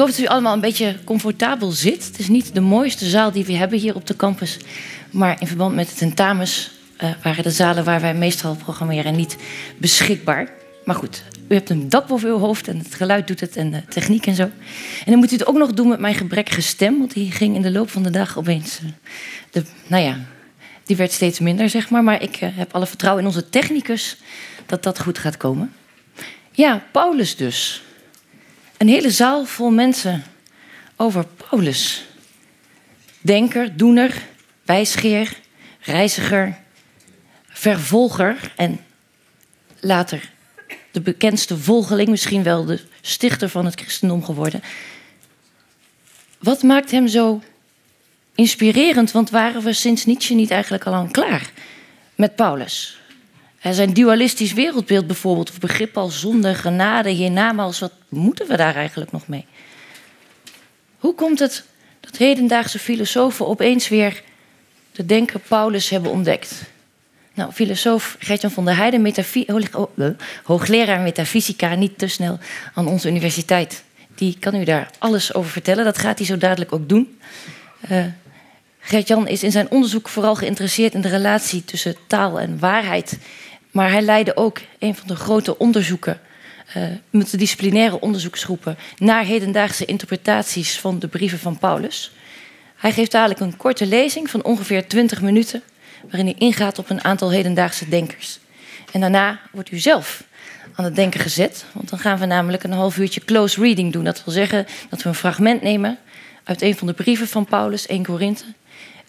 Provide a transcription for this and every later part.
hoop dat u allemaal een beetje comfortabel zit. Het is niet de mooiste zaal die we hebben hier op de campus. Maar in verband met de tentamens uh, waren de zalen waar wij meestal programmeren niet beschikbaar. Maar goed, u hebt een dak boven uw hoofd en het geluid doet het en de techniek en zo. En dan moet u het ook nog doen met mijn gebrekkige stem, want die ging in de loop van de dag opeens. Uh, de, nou ja, die werd steeds minder, zeg maar. Maar ik uh, heb alle vertrouwen in onze technicus dat dat goed gaat komen. Ja, Paulus dus. Een hele zaal vol mensen over Paulus. Denker, doener, wijsgeer, reiziger, vervolger en later de bekendste volgeling, misschien wel de stichter van het christendom geworden. Wat maakt hem zo inspirerend? Want waren we sinds Nietzsche niet eigenlijk al aan klaar met Paulus? Zijn dualistisch wereldbeeld bijvoorbeeld, of begrip als zonde, genade, hiernamaals, wat moeten we daar eigenlijk nog mee? Hoe komt het dat hedendaagse filosofen opeens weer de denker Paulus hebben ontdekt? Nou, filosoof Gertjan van der Heijden, hoogleraar metafysica, niet te snel aan onze universiteit. Die kan u daar alles over vertellen. Dat gaat hij zo dadelijk ook doen. Uh, Gertjan is in zijn onderzoek vooral geïnteresseerd in de relatie tussen taal en waarheid. Maar hij leidde ook een van de grote onderzoeken, uh, multidisciplinaire onderzoeksgroepen, naar hedendaagse interpretaties van de brieven van Paulus. Hij geeft dadelijk een korte lezing van ongeveer 20 minuten waarin hij ingaat op een aantal hedendaagse denkers. En daarna wordt u zelf aan het denken gezet, want dan gaan we namelijk een half uurtje close reading doen. Dat wil zeggen dat we een fragment nemen uit een van de brieven van Paulus, 1 Korinthe.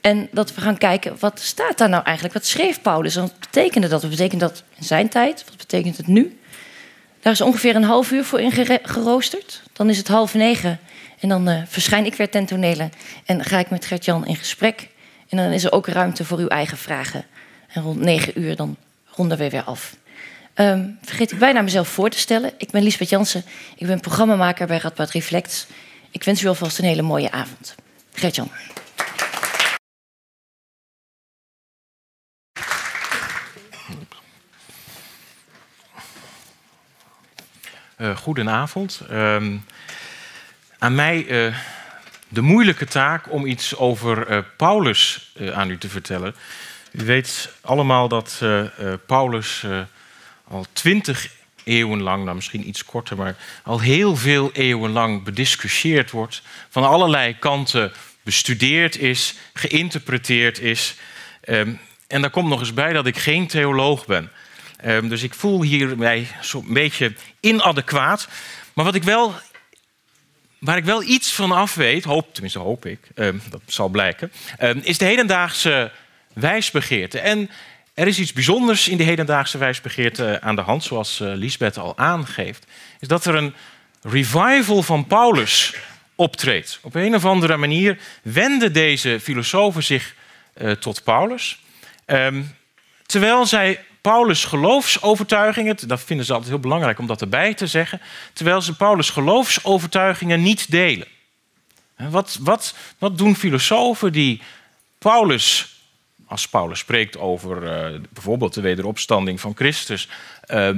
En dat we gaan kijken, wat staat daar nou eigenlijk? Wat schreef Paulus? Wat betekende dat? Wat betekent dat in zijn tijd? Wat betekent het nu? Daar is ongeveer een half uur voor ingeroosterd. Dan is het half negen en dan uh, verschijn ik weer ten tonele. En ga ik met Gert-Jan in gesprek. En dan is er ook ruimte voor uw eigen vragen. En rond negen uur dan ronden we weer af. Um, vergeet ik bijna mezelf voor te stellen. Ik ben Liesbeth Jansen. Ik ben programmamaker bij Radboud Reflex. Ik wens u alvast een hele mooie avond. Gert-Jan. Uh, goedenavond. Uh, aan mij uh, de moeilijke taak om iets over uh, Paulus aan u te vertellen. U weet allemaal dat Paulus al twintig eeuwen lang, nou misschien iets korter, maar al heel veel eeuwen lang bediscussieerd wordt, van allerlei kanten bestudeerd is, geïnterpreteerd is. Um, en daar komt nog eens bij dat ik geen theoloog ben. Um, dus ik voel hier mij zo'n beetje inadequaat. Maar wat ik wel Waar ik wel iets van af weet, hoop, tenminste hoop ik, uh, dat zal blijken, uh, is de hedendaagse wijsbegeerte. En er is iets bijzonders in de hedendaagse wijsbegeerte aan de hand, zoals uh, Lisbeth al aangeeft. Is dat er een revival van Paulus optreedt. Op een of andere manier wenden deze filosofen zich eh, tot Paulus. Terwijl zij Paulus' geloofsovertuigingen, dat vinden ze altijd heel belangrijk om dat erbij te zeggen, terwijl ze Paulus' geloofsovertuigingen niet delen. Wat, wat, wat doen filosofen die Paulus, als Paulus spreekt over uh, bijvoorbeeld de wederopstanding van Christus, uh,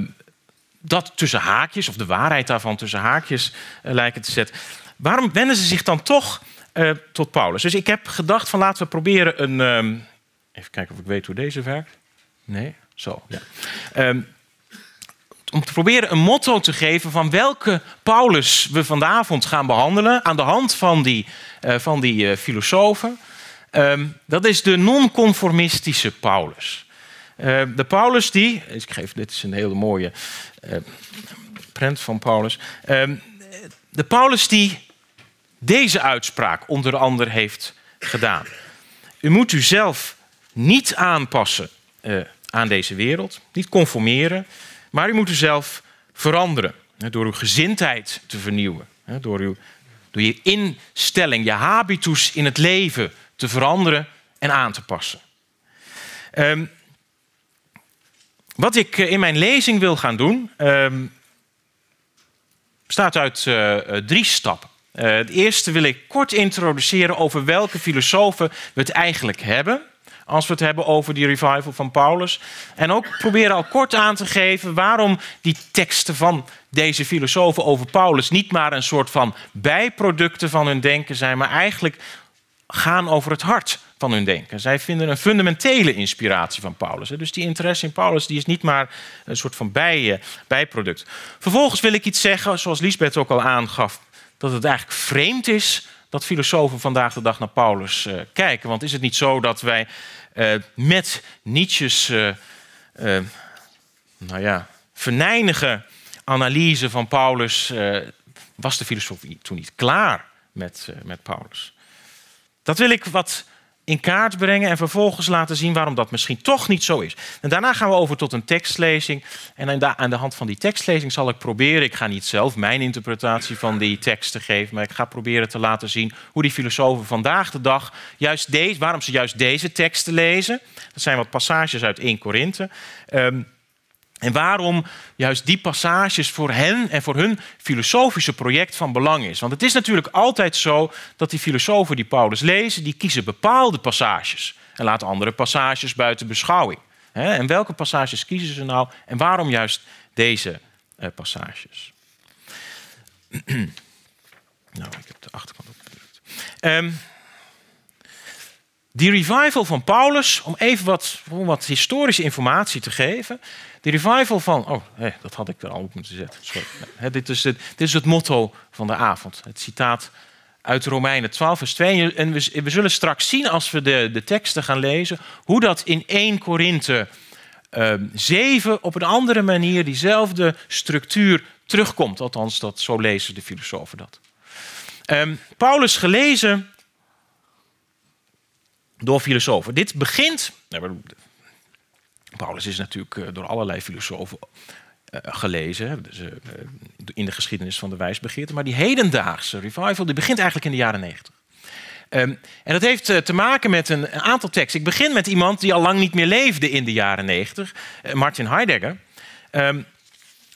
dat tussen haakjes, of de waarheid daarvan tussen haakjes uh, lijken te zetten. Waarom wenden ze zich dan toch uh, tot Paulus? Dus ik heb gedacht van laten we proberen een... Um, even kijken of ik weet hoe deze werkt. Nee, zo, ja. Um, om te proberen een motto te geven van welke Paulus we vanavond gaan behandelen aan de hand van die, uh, van die uh, filosofen. Um, dat is de non-conformistische Paulus. Uh, de Paulus die, ik geef dit is een hele mooie prent van Paulus. De Paulus die deze uitspraak onder andere heeft gedaan. U moet u zelf niet aanpassen aan deze wereld. Niet conformeren, maar u moet u zelf veranderen. Door uw gezindheid te vernieuwen. Door, uw, door je instelling, je habitus in het leven te veranderen en aan te passen. Um, wat ik eh, in mijn lezing wil gaan doen, um, bestaat uit uh, drie stappen. Uh, het eerste wil ik kort introduceren over welke filosofen we het eigenlijk hebben als we het hebben over die revival van Paulus. En ook proberen al kort aan te geven waarom die teksten van deze filosofen over Paulus niet maar een soort van bijproducten van hun denken zijn, maar eigenlijk gaan over het hart van hun denken. Zij vinden een fundamentele inspiratie van Paulus. Dus die interesse in Paulus die is niet maar een soort van bij, bijproduct. Vervolgens wil ik iets zeggen, zoals Lisbeth ook al aangaf, dat het eigenlijk vreemd is dat filosofen vandaag de dag naar Paulus uh, kijken. Want is het niet zo dat wij uh, met Nietzsche's uh, nou ja, venijnige analyse van Paulus, was de filosofie toen niet klaar met, met Paulus? Dat wil ik wat in kaart brengen en vervolgens laten zien waarom dat misschien toch niet zo is. En daarna gaan we over tot een tekstlezing. En aan de hand van die tekstlezing zal ik proberen, ik ga niet zelf mijn interpretatie van die teksten geven, maar ik ga proberen te laten zien hoe die filosofen vandaag de dag juist deze, waarom ze juist deze teksten lezen. Dat zijn wat passages uit 1 Korinthe. Um, en waarom juist die passages voor hen en voor hun filosofische project van belang is. Want het is natuurlijk altijd zo dat die filosofen die Paulus lezen, die kiezen bepaalde passages en laten andere passages buiten beschouwing. En welke passages kiezen ze nou en waarom juist deze eh, passages? nou, ik heb de achterkant opgedrukt. Um, die revival van Paulus, om even wat, wat historische informatie te geven. De revival van. Oh, dat had ik er al op moeten zetten. Sorry. dit, is het, dit is het motto van de avond. Het citaat uit Romeinen 12, vers 2. En we, zullen straks zien, als we de, de teksten gaan lezen, hoe dat in 1 Korinthe uh, 7 op een andere manier diezelfde structuur terugkomt. Althans, dat, zo lezen de filosofen dat. Um, Paulus gelezen door filosofen. Dit begint. Paulus is natuurlijk eh, door allerlei filosofen eh, gelezen, dus, eh, in de geschiedenis van de wijsbegeerte. Maar die hedendaagse revival die begint eigenlijk in de jaren negentig. Um, en dat heeft te maken met een, aantal teksten. Ik begin met iemand die al lang niet meer leefde in de jaren negentig, Martin Heidegger. Um,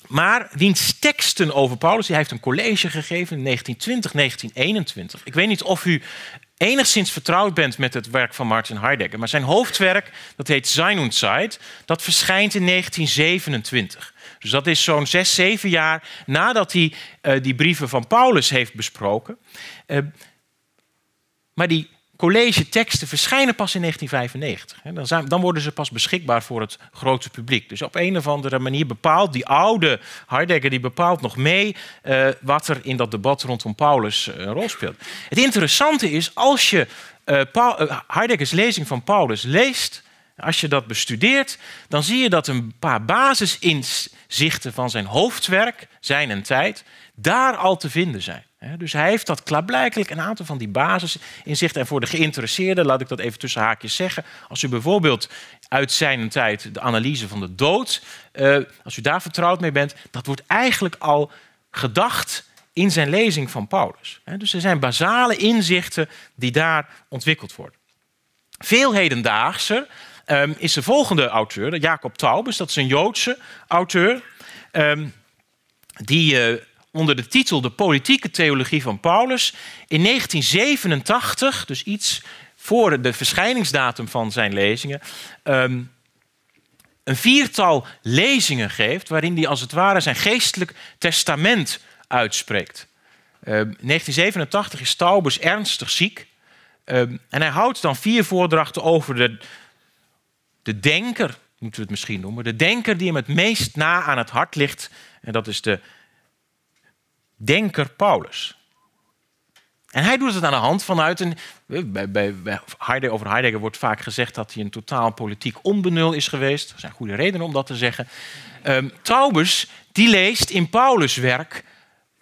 maar wiens teksten over Paulus, hij heeft een college gegeven in 1920, 1921. Ik weet niet of u enigszins vertrouwd bent met het werk van Martin Heidegger. Maar zijn hoofdwerk, dat heet Sein und Zeit, dat verschijnt in 1927. Dus dat is zo'n zes, zeven jaar nadat hij uh, die brieven van Paulus heeft besproken. Uh, maar die college-teksten verschijnen pas in 1995. Dan, zijn, dan, worden ze pas beschikbaar voor het grote publiek. Dus op een of andere manier bepaalt die oude Heidegger die bepaalt nog mee uh, wat er in dat debat rondom Paulus uh, een rol speelt. Het interessante is, als je uh, Heideggers lezing van Paulus leest, als je dat bestudeert, dan zie je dat een paar basisinzichten van zijn hoofdwerk, zijn en tijd, daar al te vinden zijn. Dus hij heeft dat klaarblijkelijk een aantal van die basisinzichten. En voor de geïnteresseerden, laat ik dat even tussen haakjes zeggen. Als u bijvoorbeeld uit zijn tijd de analyse van de dood, eh, als u daar vertrouwd mee bent, dat wordt eigenlijk al gedacht in zijn lezing van Paulus. Dus er zijn basale inzichten die daar ontwikkeld worden. Veel hedendaagser um, is de volgende auteur, Jacob Taubes. Dat is een Joodse auteur. Um, die uh, onder de titel De politieke theologie van Paulus in 1987, dus iets voor de verschijningsdatum van zijn lezingen, um, een viertal lezingen geeft waarin hij als het ware zijn geestelijk testament uitspreekt. Uh, 1987 is Taubes ernstig ziek um, en hij houdt dan vier voordrachten over de, de denker, moeten we het misschien noemen, de denker die hem het meest na aan het hart ligt. En dat is de denker Paulus. En hij doet het aan de hand vanuit een. Bij, bij, bij Heidegger, over Heidegger wordt vaak gezegd dat hij een totaal politiek onbenul is geweest. Er zijn goede redenen om dat te zeggen. Um, Taubes die leest in Paulus' werk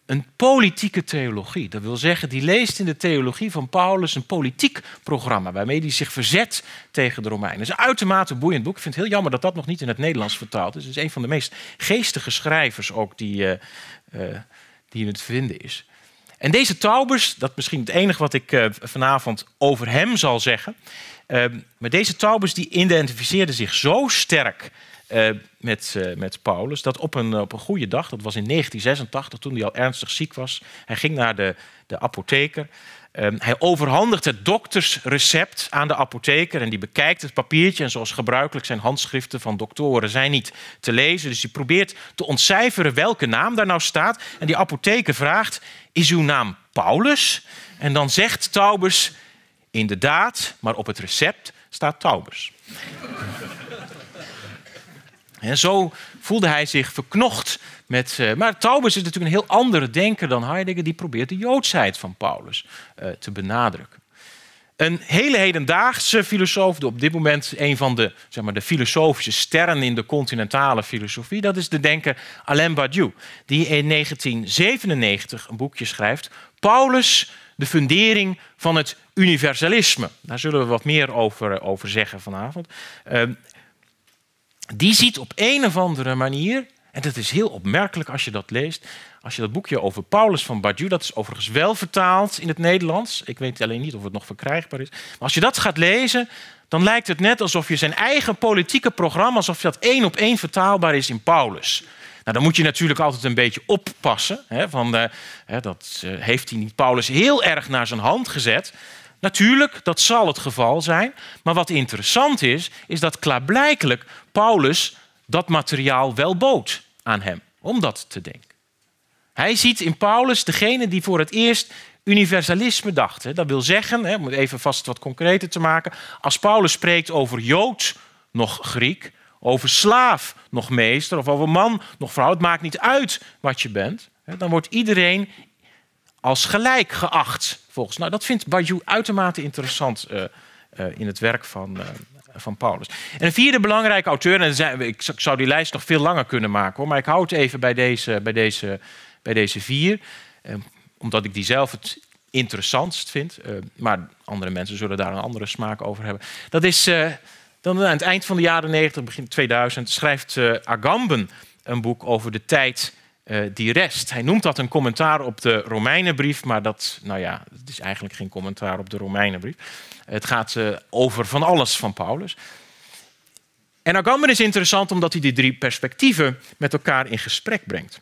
een politieke theologie. Dat wil zeggen, die leest in de theologie van Paulus een politiek programma waarmee hij zich verzet tegen de Romeinen. Het is een uitermate boeiend boek. Ik vind het heel jammer dat dat nog niet in het Nederlands vertaald is. Het is een van de meest geestige schrijvers ook die, uh, uh, die het vinden is. En deze Taubers, dat is misschien het enige wat ik uh, vanavond over hem zal zeggen. Uh, maar deze Taubers die identificeerde zich zo sterk uh, met, met Paulus dat op een, op een goede dag, dat was in 1986, toen hij al ernstig ziek was, hij ging naar de, de apotheker Ehm, hij overhandigt het doktersrecept aan de apotheker en die bekijkt het papiertje. En zoals gebruikelijk zijn handschriften van doktoren zijn niet te lezen. Dus hij probeert te ontcijferen welke naam daar nou staat. En die apotheker vraagt, is uw naam Paulus? En dan zegt Taubers, inderdaad, maar op het recept staat Taubers. En zo voelde hij zich verknocht met, uh, maar Taubes is natuurlijk een heel andere denker dan Heidegger. Die probeert de joodsheid van Paulus uh, te benadrukken. Een hele hedendaagse filosoof, op dit moment een van de, zeg maar, de filosofische sterren in de continentale filosofie, dat is de denker Alain Badiou, die in 1997 een boekje schrijft, Paulus, de fundering van het universalisme. Daar zullen we wat meer over, over zeggen vanavond. Uh, die ziet op een of andere manier en dat is heel opmerkelijk als je dat leest. Als je dat boekje over Paulus van Badiou, dat is overigens wel vertaald in het Nederlands. Ik weet alleen niet of het nog verkrijgbaar is. Maar als je dat gaat lezen, dan lijkt het net alsof je zijn eigen politieke programma, alsof dat één op één vertaalbaar is in Paulus. Nou, dan moet je natuurlijk altijd een beetje oppassen. Hè, van, dat uh, heeft hij niet Paulus heel erg naar zijn hand gezet. Natuurlijk, dat zal het geval zijn. Maar wat interessant is, is dat klaarblijkelijk Paulus dat materiaal wel bood aan hem om dat te denken. Hij ziet in Paulus degene die voor het eerst universalisme dacht. Dat wil zeggen, om het even vast wat concreter te maken, als Paulus spreekt over Jood nog Griek, over slaaf nog meester of over man nog vrouw, het maakt niet uit wat je bent, dan wordt iedereen als gelijk geacht. Volgens. Nou, dat vindt Badiou uitermate interessant uh, uh, in het werk van, uh, van Paulus. En een vierde belangrijke auteur, en ik zou die lijst nog veel langer kunnen maken, hoor, maar ik hou het even bij deze, bij deze, bij deze vier, eh, omdat ik die zelf het interessantst vind. Eh, maar andere mensen zullen daar een andere smaak over hebben. Dat is eh, dan aan het eind van de jaren 90, begin 2000, schrijft eh, Agamben een boek over de tijd uh, die rest. Hij noemt dat een commentaar op de Romeinenbrief, maar dat, nou ja, het is eigenlijk geen commentaar op de Romeinenbrief. Het gaat uh, over van alles van Paulus. En Agamben is interessant omdat hij die drie perspectieven met elkaar in gesprek brengt.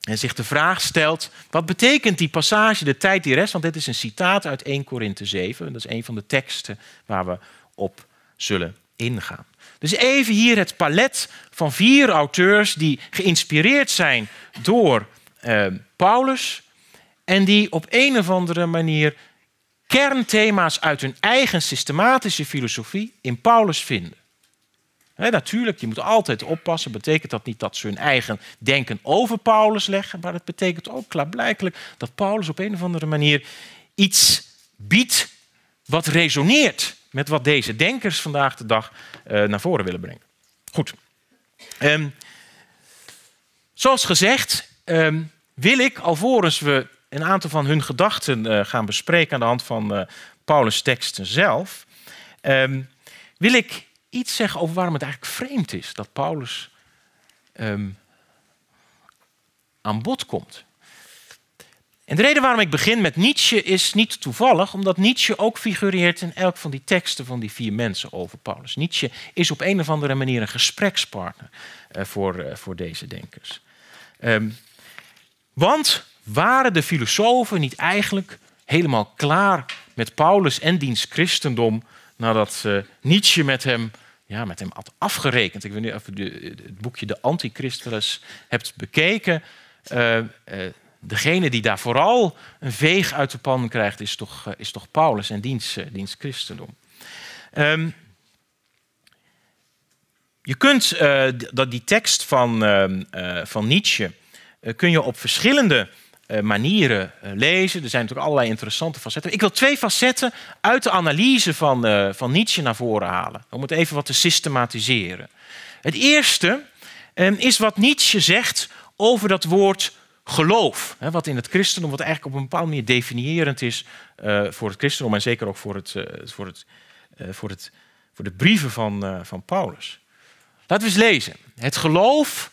En zich de vraag stelt, wat betekent die passage, de tijd die rest? Want dit is een citaat uit 1 Korinthe 7. Dat is een van de teksten waar we op zullen ingaan. Dus even hier het palet van vier auteurs die geïnspireerd zijn door uh, Paulus en die op een of andere manier kernthema's uit hun eigen systematische filosofie in Paulus vinden. natuurlijk, je moet altijd oppassen. Betekent dat niet dat ze hun eigen denken over Paulus leggen, maar het betekent ook klaarblijkelijk dat Paulus op een of andere manier iets biedt wat resoneert met wat deze denkers vandaag de dag uh, naar voren willen brengen. Goed. Um, zoals gezegd um, wil ik, alvorens we een aantal van hun gedachten uh, gaan bespreken aan de hand van uh, Paulus' teksten zelf, um, wil ik iets zeggen over waarom het eigenlijk vreemd is dat Paulus aan bod komt. En de reden waarom ik begin met Nietzsche is niet toevallig, omdat Nietzsche ook figureert in elk van die teksten van die vier mensen over Paulus. Nietzsche is op een of andere manier een gesprekspartner uh, voor, uh, voor deze denkers. Um, want waren de filosofen niet eigenlijk helemaal klaar met Paulus en diens christendom nadat uh, Nietzsche met hem, ja, met hem had afgerekend? Ik weet niet of u het boekje De Antichrist wel eens hebt bekeken degene die daar vooral een veeg uit de pan krijgt, is toch, eh, is toch Paulus en diens, eh, christendom. Um, je kunt uh, dat die tekst van, uh, van Nietzsche kun je op verschillende manieren lezen. Er zijn natuurlijk allerlei interessante facetten. Ik wil twee facetten uit de analyse van, van Nietzsche naar voren halen. Om het even wat te systematiseren. Het eerste ehm, is wat Nietzsche zegt over dat woord geloof. Hè, wat in het christendom, wat eigenlijk op een bepaalde manier definiërend is uh, voor het christendom en zeker ook voor, het, uh, voor, het, uh, voor, het, voor de brieven van, van Paulus. Laten we eens lezen. Het geloof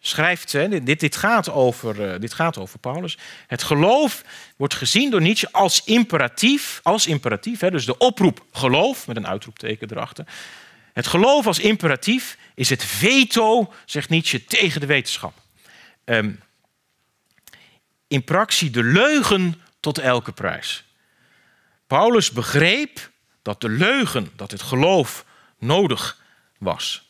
schrijft, hè, dit, dit, gaat over, dit gaat over Paulus. Het geloof wordt gezien door Nietzsche als imperatief, als imperatief hè, dus de oproep geloof, met een uitroepteken erachter. Het geloof als imperatief is het veto, zegt Nietzsche, tegen de wetenschap. Um, in praxis de leugen tot elke prijs. Paulus begreep dat de leugen, dat het geloof nodig was.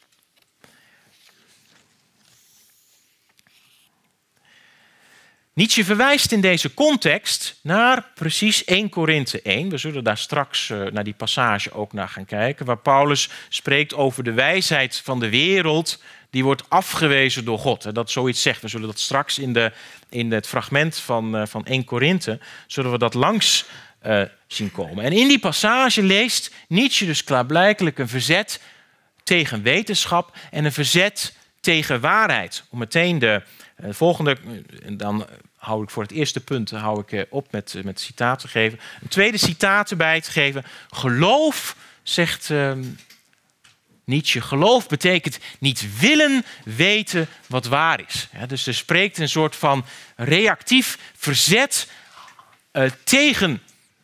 Nietzsche verwijst in deze context naar precies 1 Korinthe 1. We zullen daar straks uh, naar die passage ook naar gaan kijken, waar Paulus spreekt over de wijsheid van de wereld die wordt afgewezen door God. Dat zoiets zegt. We zullen dat straks in, de, in het fragment van, uh, van 1 Korinthe, zullen we dat langs uh, zien komen. En in die passage leest Nietzsche dus klaarblijkelijk een verzet tegen wetenschap en een verzet tegen waarheid. Om meteen de uh, volgende, en dan hou ik voor het eerste punt hou ik, op met, met citaat te geven. Een tweede citaat erbij te geven. Geloof, zegt ehm, Nietzsche, geloof betekent niet willen weten wat waar is. Dus er spreekt een soort van reactief verzet tegen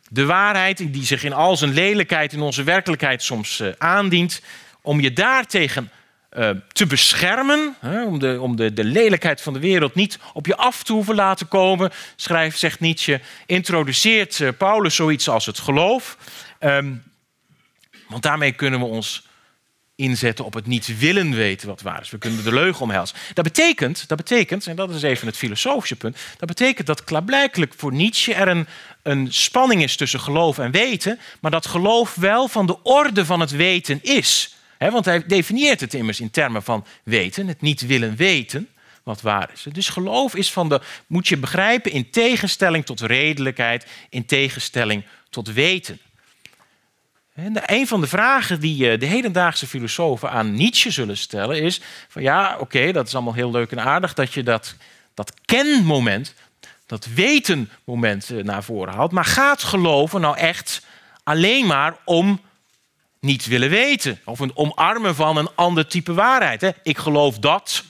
de waarheid, die zich in al zijn lelijkheid in onze werkelijkheid soms aandient, om je daartegen uh, te beschermen, om, de, om de, de lelijkheid van de wereld niet op je af te hoeven laten komen, schrijft, zegt Nietzsche, introduceert Paulus zoiets als het geloof. Um, want daarmee kunnen we ons inzetten op het niet willen weten wat waar is. We kunnen de leugen omhelzen. Dat betekent, dat betekent, en dat is even het filosofische punt, dat betekent dat klaarblijkelijk voor Nietzsche er een, een spanning is tussen geloof en weten, maar dat geloof wel van de orde van het weten is want hij definieert het immers in termen van weten, het niet willen weten wat waar is. Dus geloof is van de, moet je begrijpen, in tegenstelling tot redelijkheid, in tegenstelling tot weten. En een van de vragen die eh, de hedendaagse filosofen aan Nietzsche zullen stellen is: van ja, oké, dat is allemaal heel leuk en aardig dat je dat, dat kenmoment, dat wetenmoment eh, naar voren haalt, maar gaat geloven nou echt alleen maar om niet willen weten. Of een omarmen van een ander type waarheid. Hè? Ik geloof dat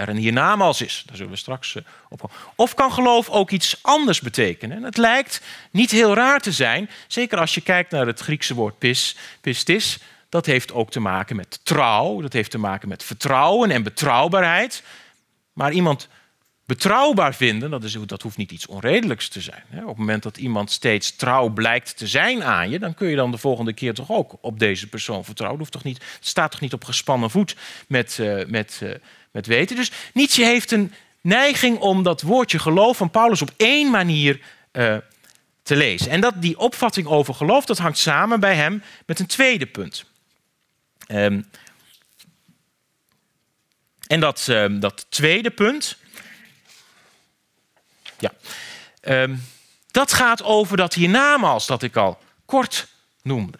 er een hiernamaals is. Daar zullen we straks uh, op Of kan geloof ook iets anders betekenen? En het lijkt niet heel raar te zijn, zeker als je kijkt naar het Griekse woord pis, pistis. Dat heeft ook te maken met trouw, dat heeft te maken met vertrouwen en betrouwbaarheid. Maar iemand betrouwbaar vinden, dat, is, dat hoeft niet iets onredelijks te zijn. Op het moment dat iemand steeds trouw blijkt te zijn aan je, dan kun je dan de volgende keer toch ook op deze persoon vertrouwen. Toch niet, het staat toch niet op gespannen voet met, uh, met, uh, met weten. Dus Nietzsche heeft een neiging om dat woordje geloof van Paulus op één manier uh, te lezen. En dat, die opvatting over geloof, dat hangt samen bij hem met een tweede punt. Um, en dat, uh, dat tweede punt, ja. Um, dat gaat over dat hiernamaals dat ik al kort noemde.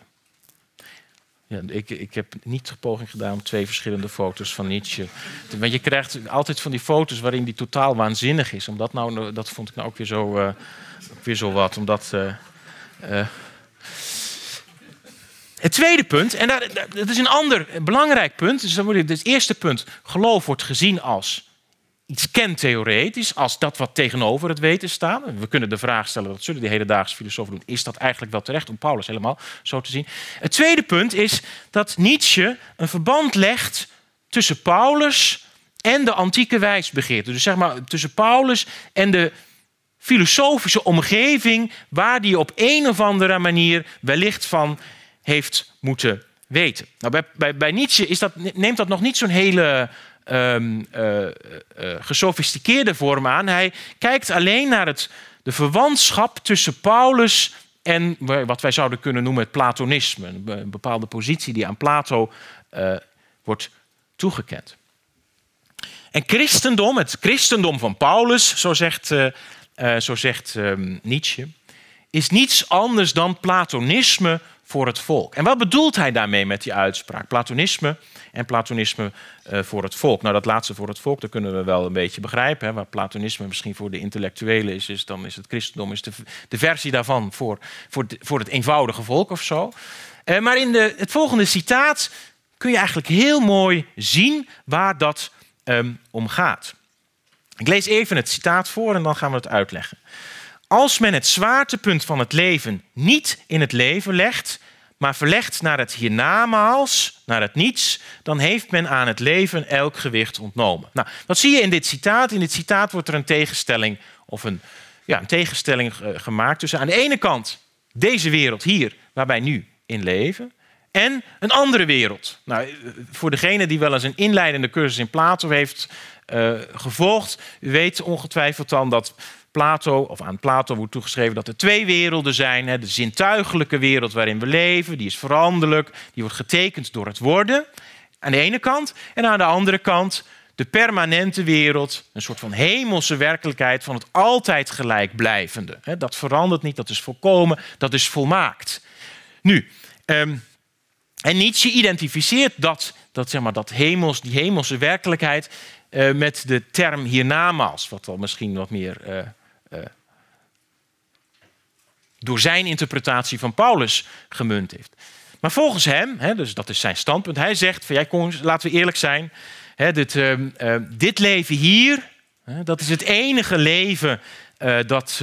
Ja, ik, ik heb niet de poging gedaan om twee verschillende foto's van Nietzsche. Want je krijgt altijd van die foto's waarin die totaal waanzinnig is. Omdat nou, dat vond ik nou ook weer zo, uh, ook weer zo wat. Omdat, uh, het tweede punt, en dat, is een ander belangrijk punt. Dus dan wordt het eerste punt. Geloof wordt gezien als iets kentheoretisch als dat wat tegenover het weten staat. We kunnen de vraag stellen, dat zullen die hedendaagse filosofen doen, is dat eigenlijk wel terecht om Paulus helemaal zo te zien? Het tweede punt is dat Nietzsche een verband legt tussen Paulus en de antieke wijsbegeerte. Dus zeg maar tussen Paulus en de filosofische omgeving waar die op een of andere manier wellicht van heeft moeten weten. Nou, bij, bij, bij Nietzsche is dat, neemt dat nog niet zo'n hele um, uh, uh, gesofisticeerde vorm aan. Hij kijkt alleen naar het, de verwantschap tussen Paulus en wat wij zouden kunnen noemen het Platonisme. Een bepaalde positie die aan Plato wordt toegekend. En christendom, het christendom van Paulus, zo zegt, zo zegt um, Nietzsche, is niets anders dan Platonisme voor het volk. En wat bedoelt hij daarmee met die uitspraak? Platonisme en Platonisme uh, voor het volk. Nou, dat laatste voor het volk, dat kunnen we wel een beetje begrijpen. Hè. Waar Platonisme misschien voor de intellectuelen is, is dan is het christendom is de, de versie daarvan voor, voor, voor het eenvoudige volk of zo. Uh, maar in de, het volgende citaat kun je eigenlijk heel mooi zien waar dat um, om gaat. Ik lees even het citaat voor en dan gaan we het uitleggen. Als men het zwaartepunt van het leven niet in het leven legt, maar verlegt naar het hiernamaals, naar het niets, dan heeft men aan het leven elk gewicht ontnomen. Nou, wat zie je in dit citaat? In dit citaat wordt er een tegenstelling, of een, ja, een tegenstelling gemaakt tussen aan de ene kant deze wereld hier, waar wij nu in leven, en een andere wereld. Nou, voor degene die wel eens een inleidende cursus in Plato heeft uh, gevolgd, u weet ongetwijfeld dan dat Plato, of aan Plato wordt toegeschreven dat er twee werelden zijn. Hè, de zintuigelijke wereld waarin we leven, die is veranderlijk, die wordt getekend door het worden. Aan de ene kant. En aan de andere kant de permanente wereld, een soort van hemelse werkelijkheid van het altijd gelijkblijvende. Dat verandert niet, dat is volkomen, dat is volmaakt. Nu, um, en Nietzsche identificeert dat, dat, zeg maar, dat hemels, die hemelse werkelijkheid uh, met de term hiernamaals, wat al misschien wat meer uh, door zijn interpretatie van Paulus gemunt heeft. Maar volgens hem, hè, dus dat is zijn standpunt, hij zegt: van, ja, laten we eerlijk zijn, hè, dit, ehm, ehm, dit leven hier, hè, dat is het enige leven dat,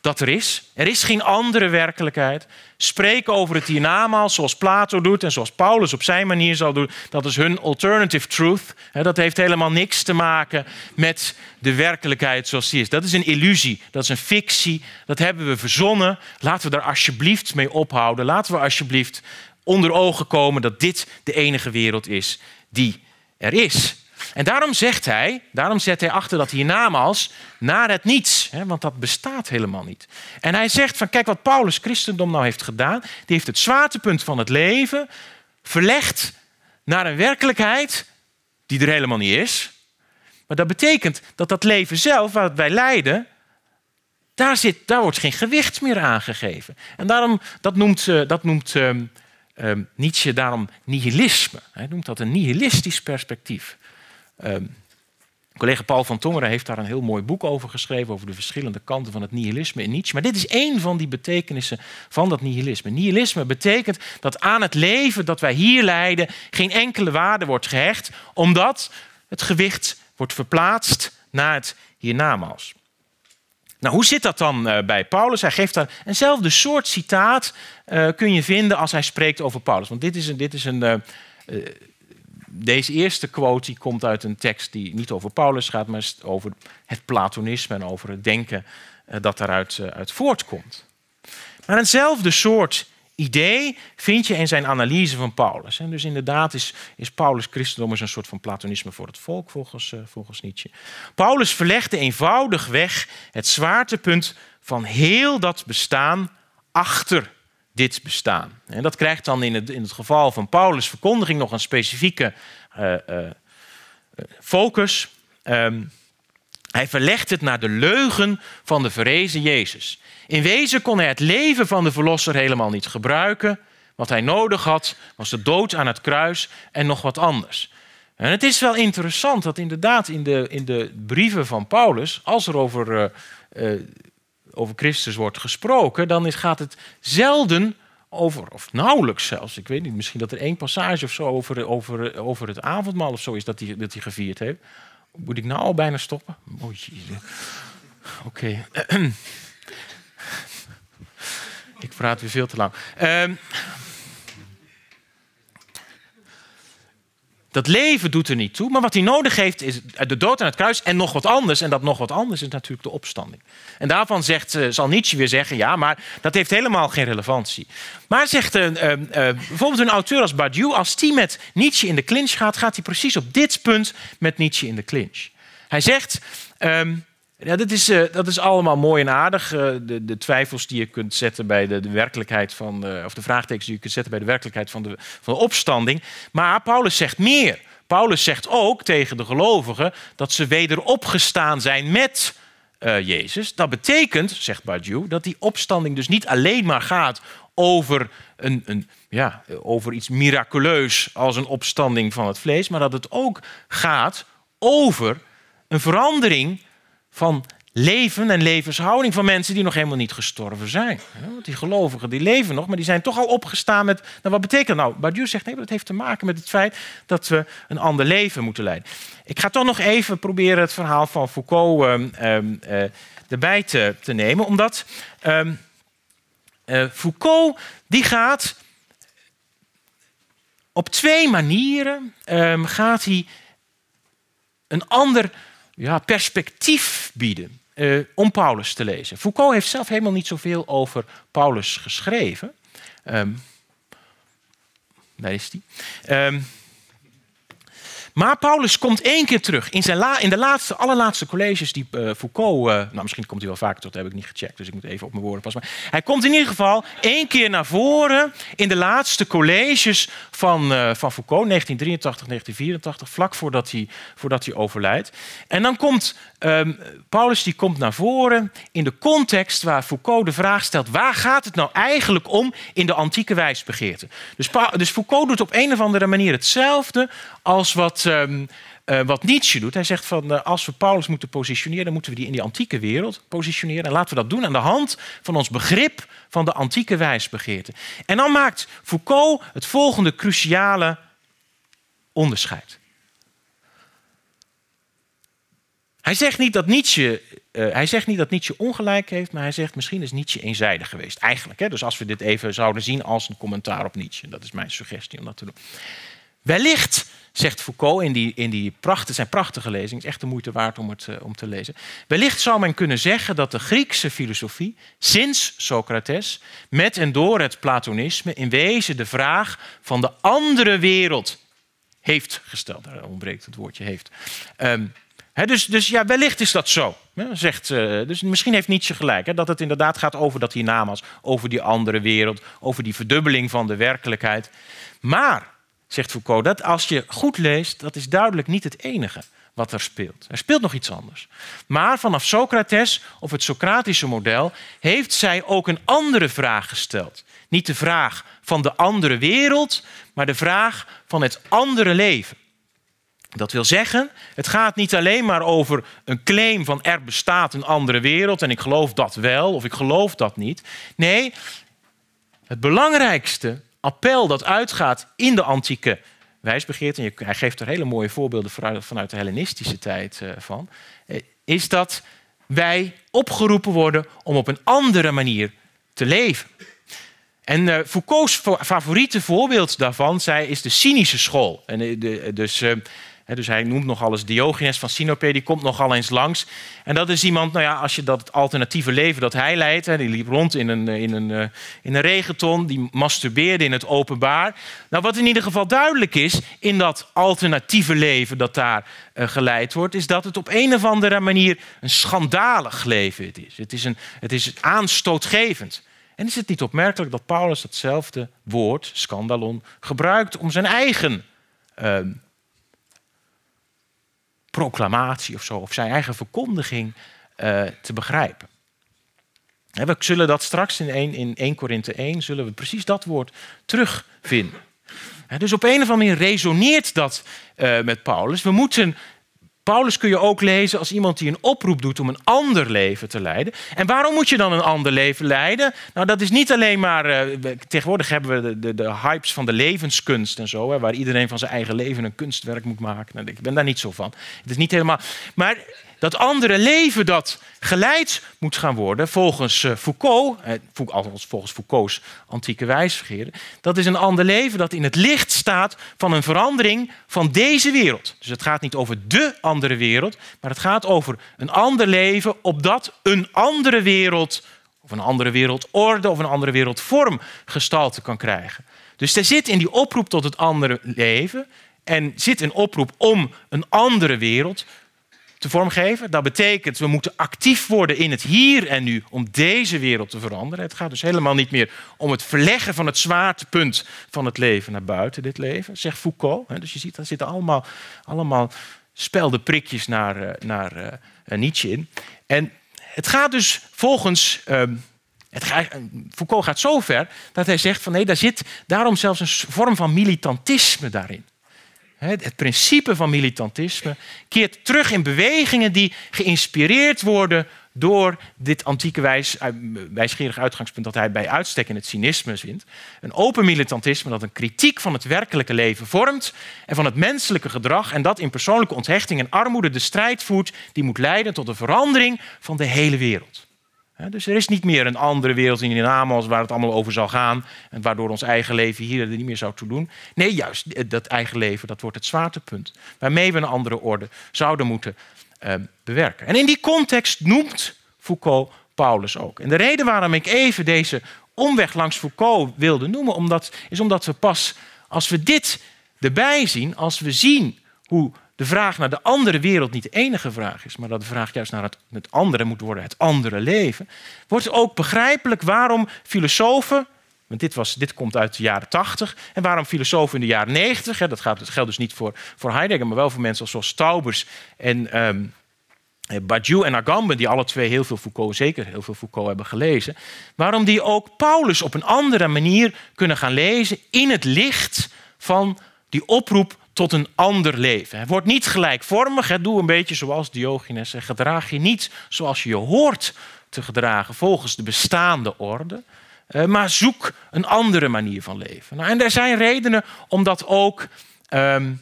dat er is. Er is geen andere werkelijkheid. Spreken over het hiernamaals, zoals Plato doet en zoals Paulus op zijn manier zal doen, dat is hun alternative truth. Dat heeft helemaal niks te maken met de werkelijkheid zoals die is. Dat is een illusie, dat is een fictie, dat hebben we verzonnen. Laten we daar alsjeblieft mee ophouden. Laten we alsjeblieft onder ogen komen dat dit de enige wereld is die er is. En daarom zegt hij, daarom zet hij achter dat hiernamaals naar het niets, hè, want dat bestaat helemaal niet. En hij zegt van kijk wat Paulus christendom nou heeft gedaan, die heeft het zwaartepunt van het leven verlegd naar een werkelijkheid die er helemaal niet is. Maar dat betekent dat dat leven zelf, waar wij leiden, daar, zit, daar wordt geen gewicht meer aangegeven. En daarom, dat noemt, eh, dat noemt um, Nietzsche daarom nihilisme. Hij noemt dat een nihilistisch perspectief. Um, collega Paul van Tongeren heeft daar een heel mooi boek over geschreven, over de verschillende kanten van het nihilisme in Nietzsche. Maar dit is één van die betekenissen van dat nihilisme. Nihilisme betekent dat aan het leven dat wij hier leiden geen enkele waarde wordt gehecht, omdat het gewicht wordt verplaatst naar het hiernamaals. Nou, hoe zit dat dan uh, bij Paulus? Hij geeft daar eenzelfde soort citaat uh, kun je vinden als hij spreekt over Paulus. Want dit is een, dit is een uh, deze eerste quote komt uit een tekst die niet over Paulus gaat, maar over het Platonisme en over het denken eh, dat daaruit eh, uit voortkomt. Maar eenzelfde soort idee vind je in zijn analyse van Paulus. En dus inderdaad is, is Paulus christendom een soort van platonisme voor het volk, volgens, uh, volgens Nietzsche. Paulus verlegde eenvoudig weg het zwaartepunt van heel dat bestaan achter dit bestaan. En dat krijgt dan in het, in het geval van Paulus' verkondiging nog een specifieke uh, uh, focus. Um, hij verlegt het naar de leugen van de verrezen Jezus. In wezen kon hij het leven van de Verlosser helemaal niet gebruiken. Wat hij nodig had was de dood aan het kruis en nog wat anders. En het is wel interessant dat inderdaad in de, in de brieven van Paulus, als er over over Christus wordt gesproken, dan is, gaat het zelden over, of nauwelijks zelfs, ik weet niet, misschien dat er één passage of zo over, over, over het avondmaal of zo is dat hij, dat gevierd heeft. Moet ik nou al bijna stoppen? Oh, Oké. ik praat weer veel te lang. Uh, Dat leven doet er niet toe, maar wat hij nodig heeft is de dood aan het kruis en nog wat anders. En dat nog wat anders is natuurlijk de opstanding. En daarvan zegt, uh, zal Nietzsche weer zeggen, ja, maar dat heeft helemaal geen relevantie. Maar zegt uh, uh, bijvoorbeeld een auteur als Badiou, als die met Nietzsche in de clinch gaat, gaat hij precies op dit punt met Nietzsche in de clinch. Hij zegt, ehm, ja, dat, is, uh, dat is allemaal mooi en aardig. Uh, de, de, twijfels die je kunt zetten bij de, de werkelijkheid van, uh, of de vraagtekens die je kunt zetten bij de werkelijkheid van de, van de opstanding. Maar Paulus zegt meer. Paulus zegt ook tegen de gelovigen dat ze weder opgestaan zijn met Jezus. Dat betekent, zegt Badiou, dat die opstanding dus niet alleen maar gaat over, een, een, ja, over iets miraculeus als een opstanding van het vlees, maar dat het ook gaat over een verandering van leven en levenshouding van mensen die nog helemaal niet gestorven zijn. Want die gelovigen die leven nog, maar die zijn toch al opgestaan met. Nou, wat betekent dat nou? Badiou zegt nee, dat heeft te maken met het feit dat we een ander leven moeten leiden. Ik ga toch nog even proberen het verhaal van Foucault uh, uh, erbij te, te, nemen, omdat uh, Foucault die gaat op twee manieren gaat hij een ander ja, perspectief bieden eh, om Paulus te lezen. Foucault heeft zelf helemaal niet zoveel over Paulus geschreven. Um, daar is hij. Um, maar Paulus komt één keer terug. In, zijn la, in de laatste, allerlaatste colleges die uh, Foucault... Uh, nou, misschien komt hij wel vaker tot, dat heb ik niet gecheckt. Dus ik moet even op mijn woorden passen. Maar hij komt in ieder geval één keer naar voren... in de laatste colleges van, uh, van Foucault, 1983, 1984... vlak voordat hij, voordat hij overlijdt. En dan komt um, Paulus die komt naar voren in de context... waar Foucault de vraag stelt... waar gaat het nou eigenlijk om in de antieke wijsbegeerte? Dus, dus Foucault doet op een of andere manier hetzelfde als wat, um, uh, wat Nietzsche doet. Hij zegt van uh, als we Paulus moeten positioneren, dan moeten we die in die antieke wereld positioneren. En laten we dat doen aan de hand van ons begrip van de antieke wijsbegeerte. En dan maakt Foucault het volgende cruciale onderscheid. Hij zegt niet dat Nietzsche, uh, hij zegt niet dat Nietzsche ongelijk heeft, maar hij zegt misschien is Nietzsche eenzijdig geweest. Eigenlijk, hè? dus als we dit even zouden zien als een commentaar op Nietzsche. Dat is mijn suggestie om dat te doen. Wellicht, zegt Foucault in, die, in die prachtige, zijn prachtige lezing, het is echt de moeite waard om het uh, om te lezen. Wellicht zou men kunnen zeggen dat de Griekse filosofie sinds Socrates met en door het Platonisme in wezen de vraag van de andere wereld heeft gesteld. Daar ontbreekt het woordje heeft. Um, dus, dus, ja, wellicht is dat zo. zegt, uh, dus misschien heeft Nietzsche gelijk. dat het inderdaad gaat over dat hiernamaals, over die andere wereld, over die verdubbeling van de werkelijkheid. Maar, zegt Foucault, dat als je goed leest, dat is duidelijk niet het enige wat er speelt. Er speelt nog iets anders. Maar vanaf Socrates of het Socratische model heeft zij ook een andere vraag gesteld. Niet de vraag van de andere wereld, maar de vraag van het andere leven. Dat wil zeggen, het gaat niet alleen maar over een claim van er bestaat een andere wereld en ik geloof dat wel of ik geloof dat niet. Nee, het belangrijkste appel dat uitgaat in de antieke wijsbegeerte, en hij geeft er hele mooie voorbeelden vanuit de Hellenistische tijd eh, van, eh, is dat wij opgeroepen worden om op een andere manier te leven. En uh, Foucault's favoriete voorbeeld daarvan zij, is de cynische school. En dus dus hij noemt nogal eens Diogenes van Sinope, die komt nogal eens langs. En dat is iemand, nou ja, als je dat alternatieve leven dat hij leidt, die liep rond in een, in, een, eh, in een regenton, die masturbeerde in het openbaar. Nou, wat in ieder geval duidelijk is in dat alternatieve leven dat daar uh, geleid wordt, is dat het op een of andere manier een schandalig leven is. Het is, een, het is aanstootgevend. En is het niet opmerkelijk dat Paulus datzelfde woord, scandalon, gebruikt om zijn eigen uh, proclamatie of zo, of zijn eigen verkondiging uh, te begrijpen. we zullen dat straks in 1, in 1 Korinthe 1, zullen we precies dat woord terugvinden. dus op een of andere manier resoneert dat uh, met Paulus. We moeten Paulus kun je ook lezen als iemand die een oproep doet om een ander leven te leiden. En waarom moet je dan een ander leven leiden? Nou, dat is niet alleen maar. Uh, tegenwoordig hebben we de, de, de, hypes van de levenskunst en zo, hè, waar iedereen van zijn eigen leven een kunstwerk moet maken. Nou, ik ben daar niet zo van. Het is niet helemaal. Maar dat andere leven dat geleid moet gaan worden, volgens eh, Foucault, eh, volgens Foucault's antieke wijsbegeerde, dat is een ander leven dat in het licht staat van een verandering van deze wereld. Dus het gaat niet over de andere wereld, maar het gaat over een ander leven opdat een andere wereld, of een andere wereldorde of een andere wereldvorm gestalte kan krijgen. Dus er zit in die oproep tot het andere leven en zit een oproep om een andere wereld te vormgeven. Dat betekent, we moeten actief worden in het hier en nu om deze wereld te veranderen. Het gaat dus helemaal niet meer om het verleggen van het zwaartepunt van het leven naar buiten dit leven, zegt Foucault. Dus je ziet, daar zitten allemaal, allemaal spelde prikjes naar, eh, naar uh, Nietzsche in. En het gaat dus volgens. Uh, het Foucault gaat zo ver dat hij zegt van nee, daar zit daarom zelfs een vorm van militantisme daarin. Het principe van militantisme keert terug in bewegingen die geïnspireerd worden door dit antieke wijs, uitgangspunt dat hij bij uitstek in het cynisme vindt. Een open militantisme dat een kritiek van het werkelijke leven vormt en van het menselijke gedrag en dat in persoonlijke onthechting en armoede de strijd voert die moet leiden tot de verandering van de hele wereld. Dus er is niet meer een andere wereld in Namos waar het allemaal over zal gaan. En waardoor ons eigen leven hier er niet meer zou toe doen. Nee, juist dat eigen leven, dat wordt het zwaartepunt. Waarmee we een andere orde zouden moeten uh, bewerken. En in die context noemt Foucault Paulus ook. En de reden waarom ik even deze omweg langs Foucault wilde noemen, omdat, is omdat we pas als we dit erbij zien, als we zien hoe de vraag naar de andere wereld niet de enige vraag is, maar dat de vraag juist naar het, het andere moet worden, het andere leven, wordt ook begrijpelijk waarom filosofen, want dit, was, dit komt uit de jaren 80, en waarom filosofen in de jaren 90, hè, dat, geldt dus niet voor, voor Heidegger, maar wel voor mensen zoals Taubers en um, Badiou en Agamben, die alle twee heel veel Foucault, zeker heel veel Foucault hebben gelezen, waarom die ook Paulus op een andere manier kunnen gaan lezen in het licht van die oproep tot een ander leven. Het wordt niet gelijkvormig. Doe een beetje zoals Diogenes zegt. Gedraag je niet zoals je je hoort te gedragen volgens de bestaande orde. Eh, maar zoek een andere manier van leven. Nou, en er zijn redenen om dat ook ehm,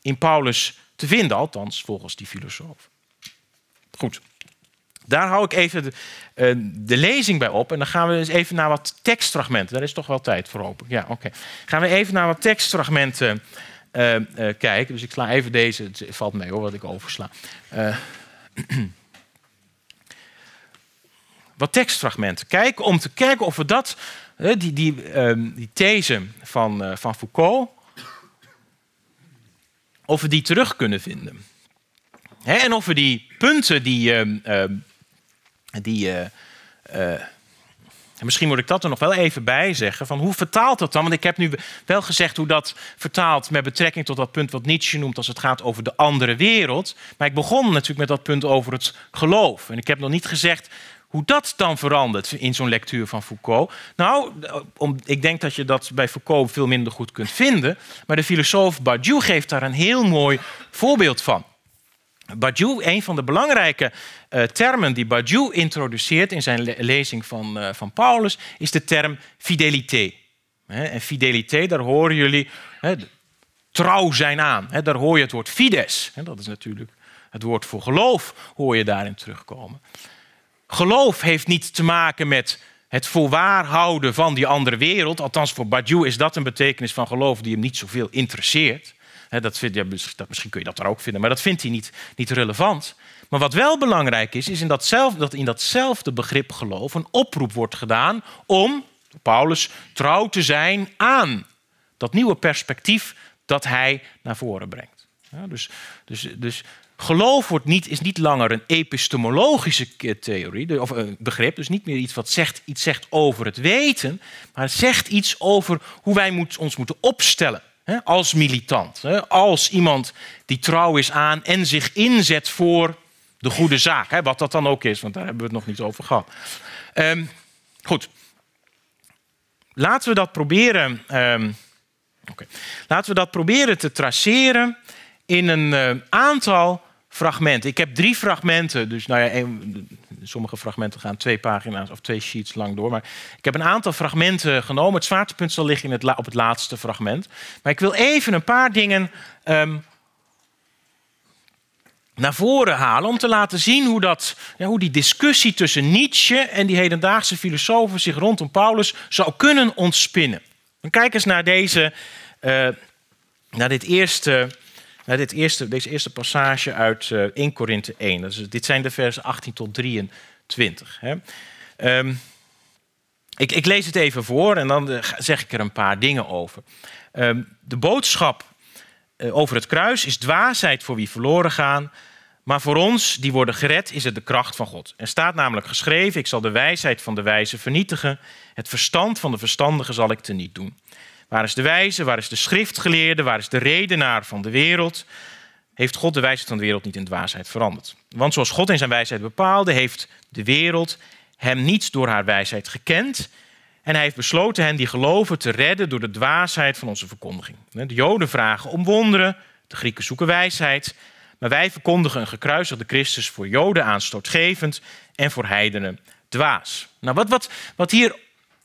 in Paulus te vinden, althans volgens die filosoof. Goed. Daar hou ik even de, uh, de, lezing bij op. En dan gaan we eens even naar wat tekstfragmenten. Daar is toch wel tijd voor open. Ja, oké. Gaan we even naar wat tekstfragmenten uh, uh, kijken. Dus ik sla even deze. Het valt mee hoor, wat ik oversla. wat tekstfragmenten. Kijken om te kijken of we dat, die, die, ehm, die these van, van Foucault, of we die terug kunnen vinden. en of we die punten die, ehm, die uh, misschien moet ik dat er nog wel even bij zeggen. Van hoe vertaalt dat dan? Want ik heb nu wel gezegd hoe dat vertaalt met betrekking tot dat punt wat Nietzsche noemt als het gaat over de andere wereld. Maar ik begon natuurlijk met dat punt over het geloof. En ik heb nog niet gezegd hoe dat dan verandert in zo'n lectuur van Foucault. Nou, om, ik denk dat je dat bij Foucault veel minder goed kunt vinden. Maar de filosoof Badiou geeft daar een heel mooi voorbeeld van. Badiou, een van de belangrijke uh, termen die Badiou introduceert in zijn lezing van, uh, van Paulus, is de term fidelité. en fidelité, daar horen jullie trouw zijn aan. daar hoor je het woord fides. dat is natuurlijk het woord voor geloof, hoor je daarin terugkomen. Geloof heeft niet te maken met het voorwaarhouden van die andere wereld. Althans, voor Badiou is dat een betekenis van geloof die hem niet zoveel interesseert dat vind, ja, misschien kun je dat er ook vinden, maar dat vindt hij niet, niet relevant. Maar wat wel belangrijk is, is in datzelfde, dat in datzelfde begrip geloof een oproep wordt gedaan om, Paulus, trouw te zijn aan dat nieuwe perspectief dat hij naar voren brengt. Dus, dus, dus geloof wordt niet, is niet langer een epistemologische theorie of een begrip, dus niet meer iets wat zegt, iets zegt over het weten, maar het zegt iets over hoe wij moet, ons moeten opstellen als militant, als iemand die trouw is aan en zich inzet voor de goede zaak. Wat dat dan ook is, want daar hebben we het nog niet over gehad. Um, goed. Laten we dat proberen. Um, Laten we dat proberen te traceren in een uh, aantal fragmenten. Ik heb drie fragmenten, dus nou ja, sommige fragmenten gaan twee pagina's of twee sheets lang door. Maar ik heb een aantal fragmenten genomen. Het zwaartepunt zal liggen in het, op het laatste fragment. Maar ik wil even een paar dingen um, naar voren halen om te laten zien hoe, dat, ja, hoe die discussie tussen Nietzsche en die hedendaagse filosofen zich rondom Paulus zou kunnen ontspinnen. En kijk eens naar, deze, uh, naar dit eerste naar dit eerste, deze eerste passage uit uh, eh, 1 Korinthe 1. Dus dit zijn de versen 18 tot 23. Hè. Um, ik, ik, lees het even voor en dan eh, zeg ik er een paar dingen over. Um, de boodschap uh, over het kruis is dwaasheid voor wie verloren gaan. Maar voor ons, die worden gered, is het de kracht van God. Er staat namelijk geschreven: Ik zal de wijsheid van de wijze vernietigen. Het verstand van de verstandigen zal ik teniet doen. Waar is de wijze? Waar is de schriftgeleerde? Waar is de redenaar van de wereld? Heeft God de wijsheid van de wereld niet in dwaasheid veranderd? Want zoals God in zijn wijsheid bepaalde, heeft de wereld hem niet door haar wijsheid gekend. En hij heeft besloten hen die geloven te redden door de dwaasheid van onze verkondiging. De Joden vragen om wonderen, de Grieken zoeken wijsheid. Maar wij verkondigen een gekruisigde Christus voor Joden aanstootgevend en voor heidenen dwaas. Nou, wat, wat, wat hier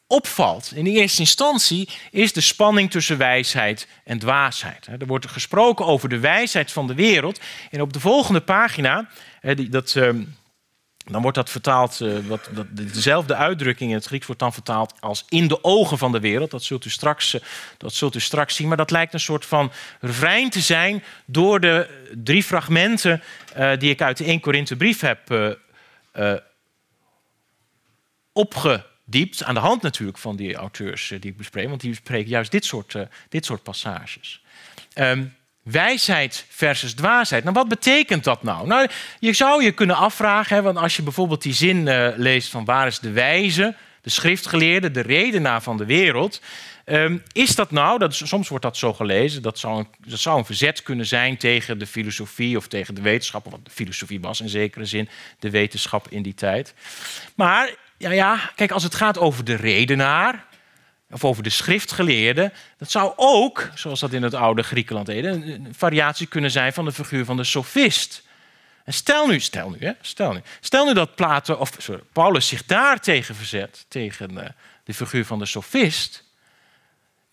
opvalt in eerste instantie is de spanning tussen wijsheid en dwaasheid. Er wordt gesproken over de wijsheid van de wereld. En op de volgende pagina, dat, ehm, dan wordt dat vertaald, uh, wat, dat, dezelfde uitdrukking in het Grieks wordt dan vertaald als in de ogen van de wereld. Dat zult u straks, uh, dat zult u straks zien. Maar dat lijkt een soort van refrein te zijn door de drie fragmenten uh, die ik uit de 1 Korinthe brief heb opgediept. Aan de hand natuurlijk van die auteurs die ik bespreek, want die bespreken juist dit soort, dit soort passages. Um, Wijsheid versus dwaasheid. Nou, wat betekent dat nou? Nou, je zou je kunnen afvragen, hè, want als je bijvoorbeeld die zin uh, leest van waar is de wijze, de schriftgeleerde, de redenaar van de wereld. Um, is dat nou, dat, soms wordt dat zo gelezen, dat zou, een, dat zou een verzet kunnen zijn tegen de filosofie of tegen de wetenschap, wat de filosofie was in zekere zin, de wetenschap in die tijd. Maar ja, ja, kijk, als het gaat over de redenaar, of over de schriftgeleerde, dat zou ook, zoals dat in het oude Griekenland deed, een variatie kunnen zijn van de figuur van de sofist. En stel nu, stel nu, hè, stel nu, stel nu dat Plato, of, sorry, Paulus zich daar tegen verzet, tegen de, de figuur van de sofist,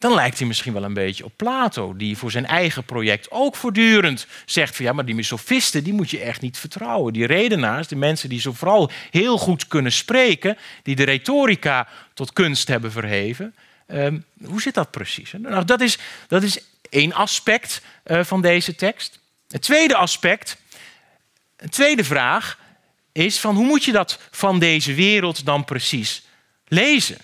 dan lijkt hij misschien wel een beetje op Plato, die voor zijn eigen project ook voortdurend zegt van ja, maar die sofisten, die moet je echt niet vertrouwen. Die redenaars, die mensen die zo vooral heel goed kunnen spreken, die de retorica tot kunst hebben verheven, Ehm, hoe zit dat precies? Nou, dat is, dat is één aspect uh, van deze tekst. Het tweede aspect, een tweede vraag, is van hoe moet je dat van deze wereld dan precies lezen?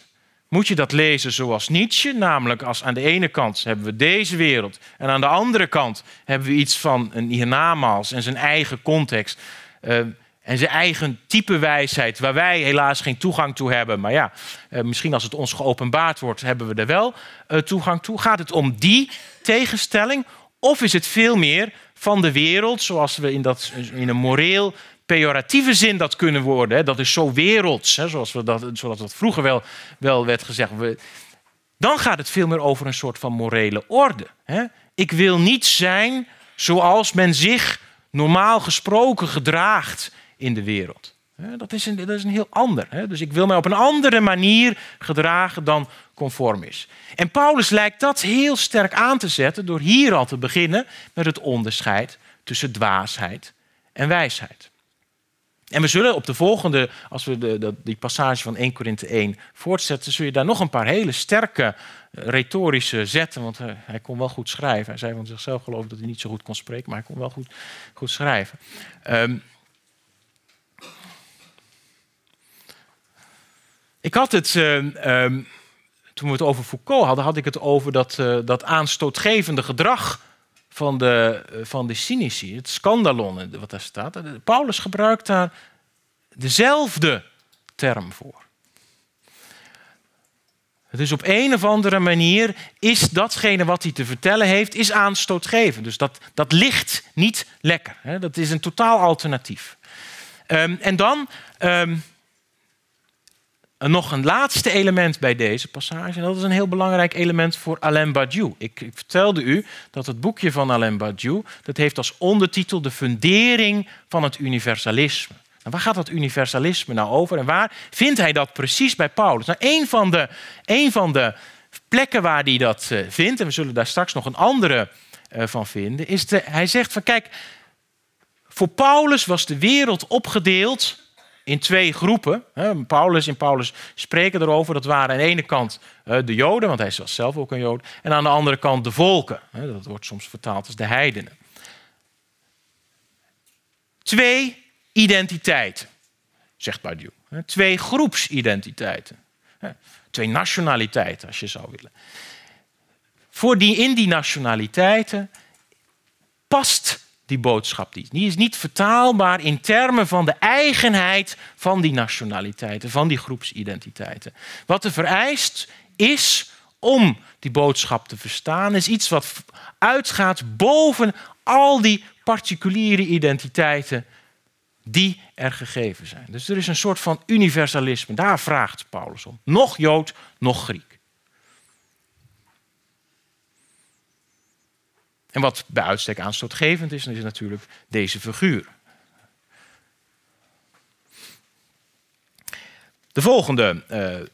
Moet je dat lezen zoals Nietzsche, namelijk als aan de ene kant hebben we deze wereld en aan de andere kant hebben we iets van een hiernamaals en zijn eigen context. Uh, en zijn eigen type wijsheid, waar wij helaas geen toegang toe hebben. Maar ja, eh, misschien als het ons geopenbaard wordt, hebben we er wel eh, toegang toe. Gaat het om die tegenstelling? Of is het veel meer van de wereld, zoals we in, dat, in een moreel pejoratieve zin dat kunnen worden? Hè? Dat is zo werelds, hè? Zoals, we dat, zoals vroeger wel, wel werd gezegd. dan gaat het veel meer over een soort van morele orde. Hè? Ik wil niet zijn zoals men zich normaal gesproken gedraagt in de wereld. Dat is een, dat is een heel ander. Dus ik wil mij op een andere manier gedragen dan conform is. En Paulus lijkt dat heel sterk aan te zetten door hier al te beginnen met het onderscheid tussen dwaasheid en wijsheid. En we zullen op de volgende, als we de, die passage van 1 Korinthe 1 voortzetten, zul je daar nog een paar hele sterke eh, retorische zetten. Want hij, hij kon wel goed schrijven. Hij zei van zichzelf geloof dat hij niet zo goed kon spreken, maar hij kon wel goed, goed schrijven. Um, Ik had het, uh, um, toen we het over Foucault hadden, had ik het over dat, uh, dat aanstootgevende gedrag van de, uh, van de cynici, het scandalon, wat daar staat. Paulus gebruikt daar dezelfde term voor. Dus op een of andere manier is datgene wat hij te vertellen heeft, is aanstootgevend. Dus dat, dat ligt niet lekker. Hè? Dat is een totaal alternatief. Um, en dan um, en nog een laatste element bij deze passage. En dat is een heel belangrijk element voor Alain Badiou. Ik, ik, vertelde u dat het boekje van Alain Badiou... dat heeft als ondertitel de fundering van het universalisme. Nou, waar gaat dat universalisme nou over? En waar vindt hij dat precies bij Paulus? Nou, een van de, van de plekken waar hij dat uh, vindt... en we zullen daar straks nog een andere uh, van vinden... is de, hij zegt van kijk... voor Paulus was de wereld opgedeeld in twee groepen. Paulus en Paulus spreken erover. Dat waren aan de ene kant eh, de Joden, want hij was zelf ook een Jood. En aan de andere kant de volken. Dat wordt soms vertaald als de heidenen. Twee identiteiten, zegt Badiou. Twee groepsidentiteiten. Twee nationaliteiten, als je zou willen. Voor die, in die nationaliteiten past die boodschap. Die is niet vertaalbaar in termen van de eigenheid van die nationaliteiten, van die groepsidentiteiten. Wat er vereist is om die boodschap te verstaan, is iets wat uitgaat boven al die particuliere identiteiten die er gegeven zijn. Dus er is een soort van universalisme. Daar vraagt Paulus om. Nog Jood, nog Griek. En wat bij uitstek aanstootgevend is, is natuurlijk deze figuur. De volgende, uh, uh,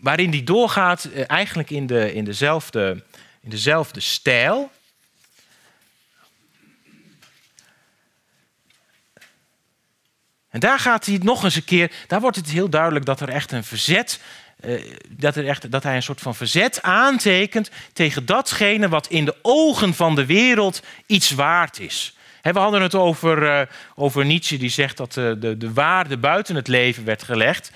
waarin die doorgaat, uh, eigenlijk in, de, in, dezelfde, in dezelfde stijl. En daar gaat hij nog eens een keer, daar wordt het heel duidelijk dat er echt een verzet, uh, dat, er echt, dat hij een soort van verzet aantekent tegen datgene wat in de ogen van de wereld iets waard is. we hadden het over, uh, over Nietzsche, die zegt dat uh, de, de waarde buiten het leven werd gelegd.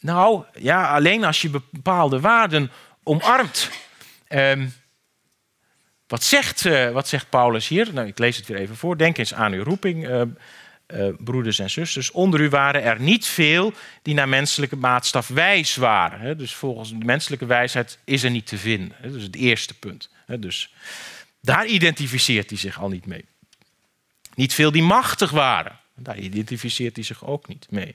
nou ja, alleen als je bepaalde waarden omarmt. Ehm, wat, zegt, wat zegt Paulus hier? Nou, ik lees het weer even voor. Denk eens aan uw roeping uh, broeders en zusters. Onder u waren er niet veel die naar menselijke maatstaf wijs waren. Dus volgens de menselijke wijsheid is er niet te vinden. Hè? Dat is het eerste punt. Dus daar identificeert hij zich al niet mee. Niet veel die machtig waren. Daar identificeert hij zich ook niet mee.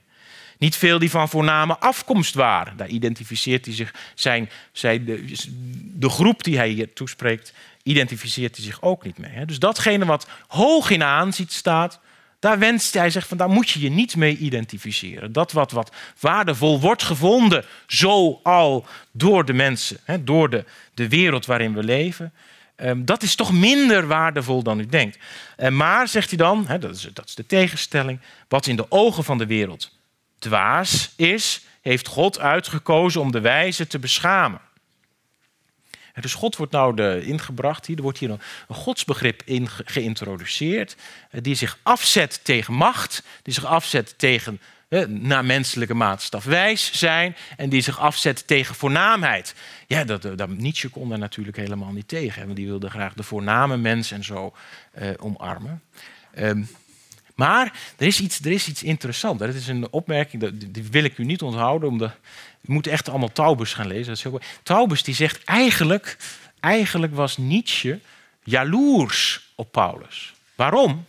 Niet veel die van voorname afkomst waren. Daar identificeert hij zich, zijn, zijn de, de groep die hij hier toespreekt, identificeert hij zich ook niet mee. Dus datgene wat hoog in aanzien staat, daar wenst hij zegt van daar moet je je niet mee identificeren. Dat wat, wat waardevol wordt gevonden, zo al door de mensen, hè, door de, de wereld waarin we leven. Um, dat is toch minder waardevol dan u denkt. Uh, maar, zegt hij dan, hè, dat, is, dat is de tegenstelling, wat in de ogen van de wereld dwaas is, heeft God uitgekozen om de wijze te beschamen. Dus God wordt nou de, ingebracht hier. Er wordt hier een, godsbegrip in geïntroduceerd. Eh, die zich afzet tegen macht. Die zich afzet tegen eh, naar menselijke maatstaf wijs zijn. En die zich afzet tegen voornaamheid. Ja, dat, dat, Nietzsche kon daar natuurlijk helemaal niet tegen. Want die wilde graag de voorname mens en zo eh, omarmen. Um, maar er is iets, er is iets interessants. Dat is een opmerking, die wil ik u niet onthouden. Omdat, u moet echt allemaal Taubes gaan lezen. Dat is heel Taubes die zegt eigenlijk, eigenlijk was Nietzsche jaloers op Paulus. Waarom?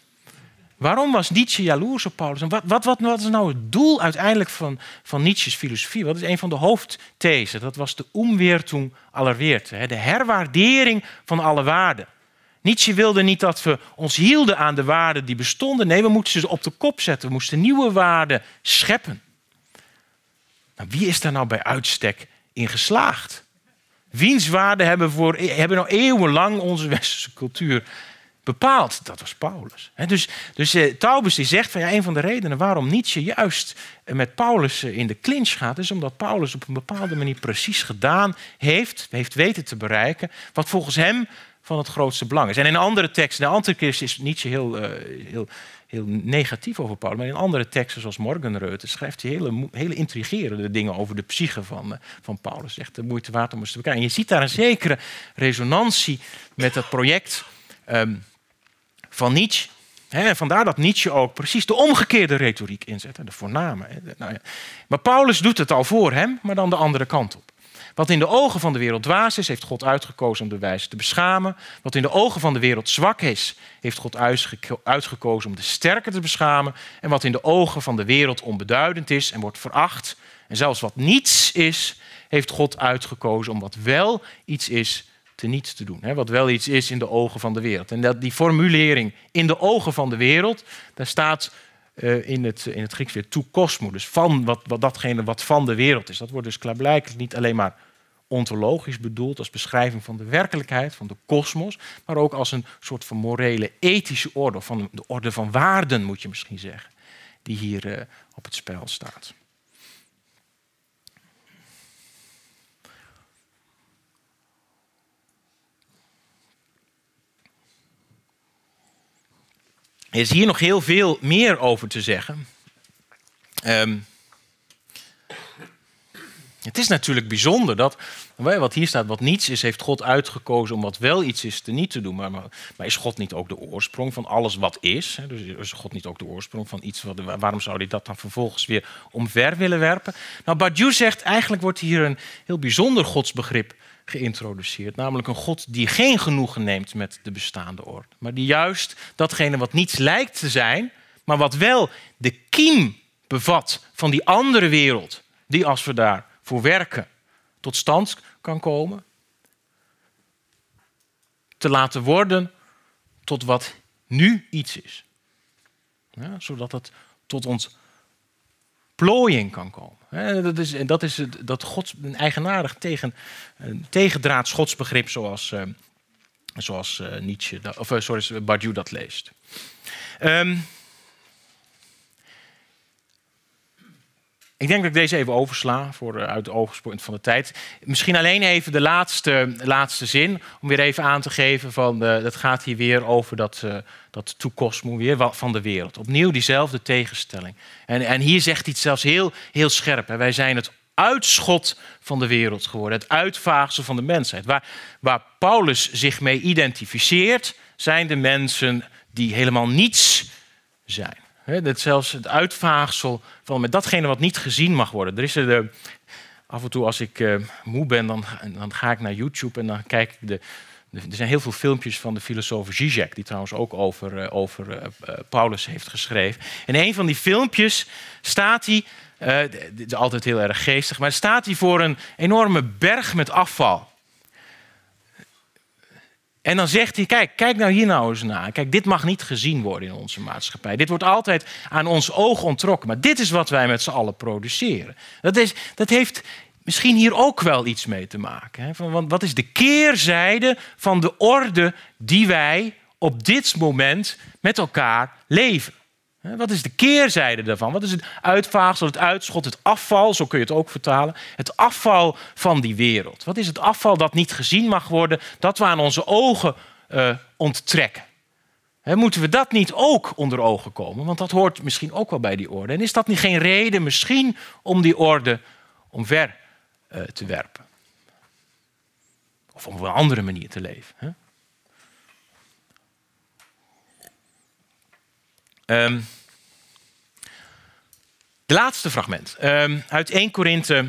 Waarom was Nietzsche jaloers op Paulus? En wat, wat, wat, wat is nou het doel uiteindelijk van, van Nietzsche's filosofie? Wat is een van de hoofdthesen? Dat was de omweertung aller Werte, de herwaardering van alle waarden. Nietzsche wilde niet dat we ons hielden aan de waarden die bestonden. Nee, we moesten ze op de kop zetten. We moesten nieuwe waarden scheppen. Nou, wie is daar nou bij uitstek in geslaagd? Wiens waarden hebben, voor, hebben nou eeuwenlang onze westerse cultuur bepaald? Dat was Paulus. Dus, dus eh, Taubes die zegt van ja, een van de redenen waarom Nietzsche juist met Paulus in de clinch gaat, is omdat Paulus op een bepaalde manier precies gedaan heeft, heeft weten te bereiken, wat volgens hem van het grootste belang is. En in andere teksten, de Antichrist is Nietzsche heel, uh, heel, heel negatief over Paulus, maar in andere teksten zoals Morgenreuther schrijft hij hele, hele intrigerende dingen over de psyche van, uh, van Paulus. Echt de moeite waard om eens te bekijken. En je ziet daar een zekere resonantie met het project um, van Nietzsche. He, vandaar dat Nietzsche ook precies de omgekeerde retoriek inzet, de voorname. Nou ja. Maar Paulus doet het al voor hem, maar dan de andere kant op. Wat in de ogen van de wereld dwaas is, heeft God uitgekozen om de wijze te beschamen. Wat in de ogen van de wereld zwak is, heeft God uitgekozen om de sterke te beschamen. En wat in de ogen van de wereld onbeduidend is en wordt veracht, en zelfs wat niets is, heeft God uitgekozen om wat wel iets is te niets te doen. Wat wel iets is in de ogen van de wereld. En dat, die formulering in de ogen van de wereld, daar staat uh, in, het, in het Grieks weer to dus van wat, wat datgene wat van de wereld is. Dat wordt dus klaarblijkelijk niet alleen maar ontologisch bedoeld als beschrijving van de werkelijkheid, van de kosmos, maar ook als een soort van morele, ethische orde, van de orde van waarden moet je misschien zeggen, die hier uh, op het spel staat. Er is hier nog heel veel meer over te zeggen. Um, het is natuurlijk bijzonder dat, wat hier staat, wat niets is, heeft God uitgekozen om wat wel iets is te niet te doen. Maar, maar, is God niet ook de oorsprong van alles wat is? Dus is God niet ook de oorsprong van iets, wat, waarom zou hij dat dan vervolgens weer omver willen werpen? Nou, Badiou zegt, eigenlijk wordt hier een heel bijzonder godsbegrip geïntroduceerd. Namelijk een God die geen genoegen neemt met de bestaande orde. Maar die juist datgene wat niets lijkt te zijn, maar wat wel de kiem bevat van die andere wereld, die als we daar voor werken tot stand kan komen, te laten worden tot wat nu iets is. Ja, zodat het tot ons plooiing kan komen. Dat is, dat is het, dat God, een eigenaardig tegen, een tegendraads godsbegrip zoals, uh, zoals uh, Nietzsche, of uh, sorry, Badiou dat leest. Um, Ik denk dat ik deze even oversla voor uh, uit de oogspunt van de tijd. Misschien alleen even de laatste, laatste zin, om weer even aan te geven van, uh, dat gaat hier weer over dat, uh, dat toekosmo weer van de wereld. Opnieuw diezelfde tegenstelling. En, en hier zegt het zelfs heel, heel scherp. Wij zijn het uitschot van de wereld geworden, het uitvaagsel van de mensheid. Waar, waar Paulus zich mee identificeert, zijn de mensen die helemaal niets zijn. Dat zelfs het uitvaagsel van met datgene wat niet gezien mag worden. Er is er de, af en toe als ik uh, moe ben, dan, dan ga ik naar YouTube en dan kijk ik de, er zijn heel veel filmpjes van de filosoof Zizek, die trouwens ook over, uh, over Paulus heeft geschreven. In een van die filmpjes staat hij, dit is altijd heel erg geestig, maar staat hij voor een enorme berg met afval. En dan zegt hij, kijk, kijk nou hier nou eens naar. Kijk, dit mag niet gezien worden in onze maatschappij. Dit wordt altijd aan ons oog ontrokken. Maar dit is wat wij met z'n allen produceren. Dat, is, dat heeft misschien hier ook wel iets mee te maken. Hè? Want wat is de keerzijde van de orde die wij op dit moment met elkaar leven? Wat is de keerzijde daarvan? Wat is het uitvaagsel, het uitschot, het afval, zo kun je het ook vertalen. Het afval van die wereld. Wat is het afval dat niet gezien mag worden, dat we aan onze ogen uh, onttrekken? He, moeten we dat niet ook onder ogen komen? Want dat hoort misschien ook wel bij die orde. En is dat niet geen reden misschien om die orde omver uh, te werpen? Of om op een andere manier te leven? Hè? Um, de laatste fragment um, uit 1 Korinthe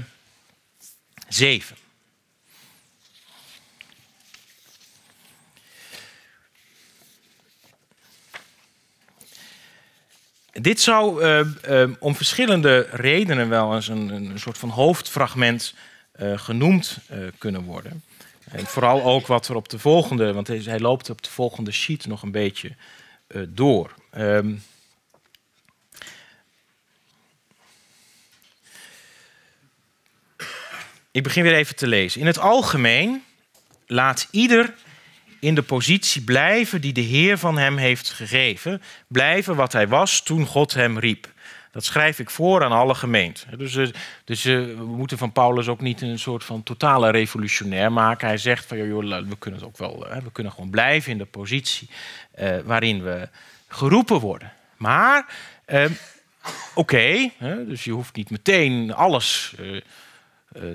7. Dit zou uh, om verschillende redenen wel eens een, een soort van hoofdfragment uh, genoemd kunnen worden. En vooral ook wat er op de volgende, want hij loopt op de volgende sheet nog een beetje door. Um, Ik begin weer even te lezen. In het algemeen laat ieder in de positie blijven die de Heer van hem heeft gegeven. Blijven wat hij was toen God hem riep. Dat schrijf ik voor aan alle gemeenten. Dus, eh, dus eh, we moeten van Paulus ook niet een soort van totale revolutionair maken. Hij zegt van joh, we kunnen het ook wel, we kunnen gewoon blijven in de positie uh, waarin we geroepen worden. Maar uh, oké, dus je hoeft niet meteen alles eh,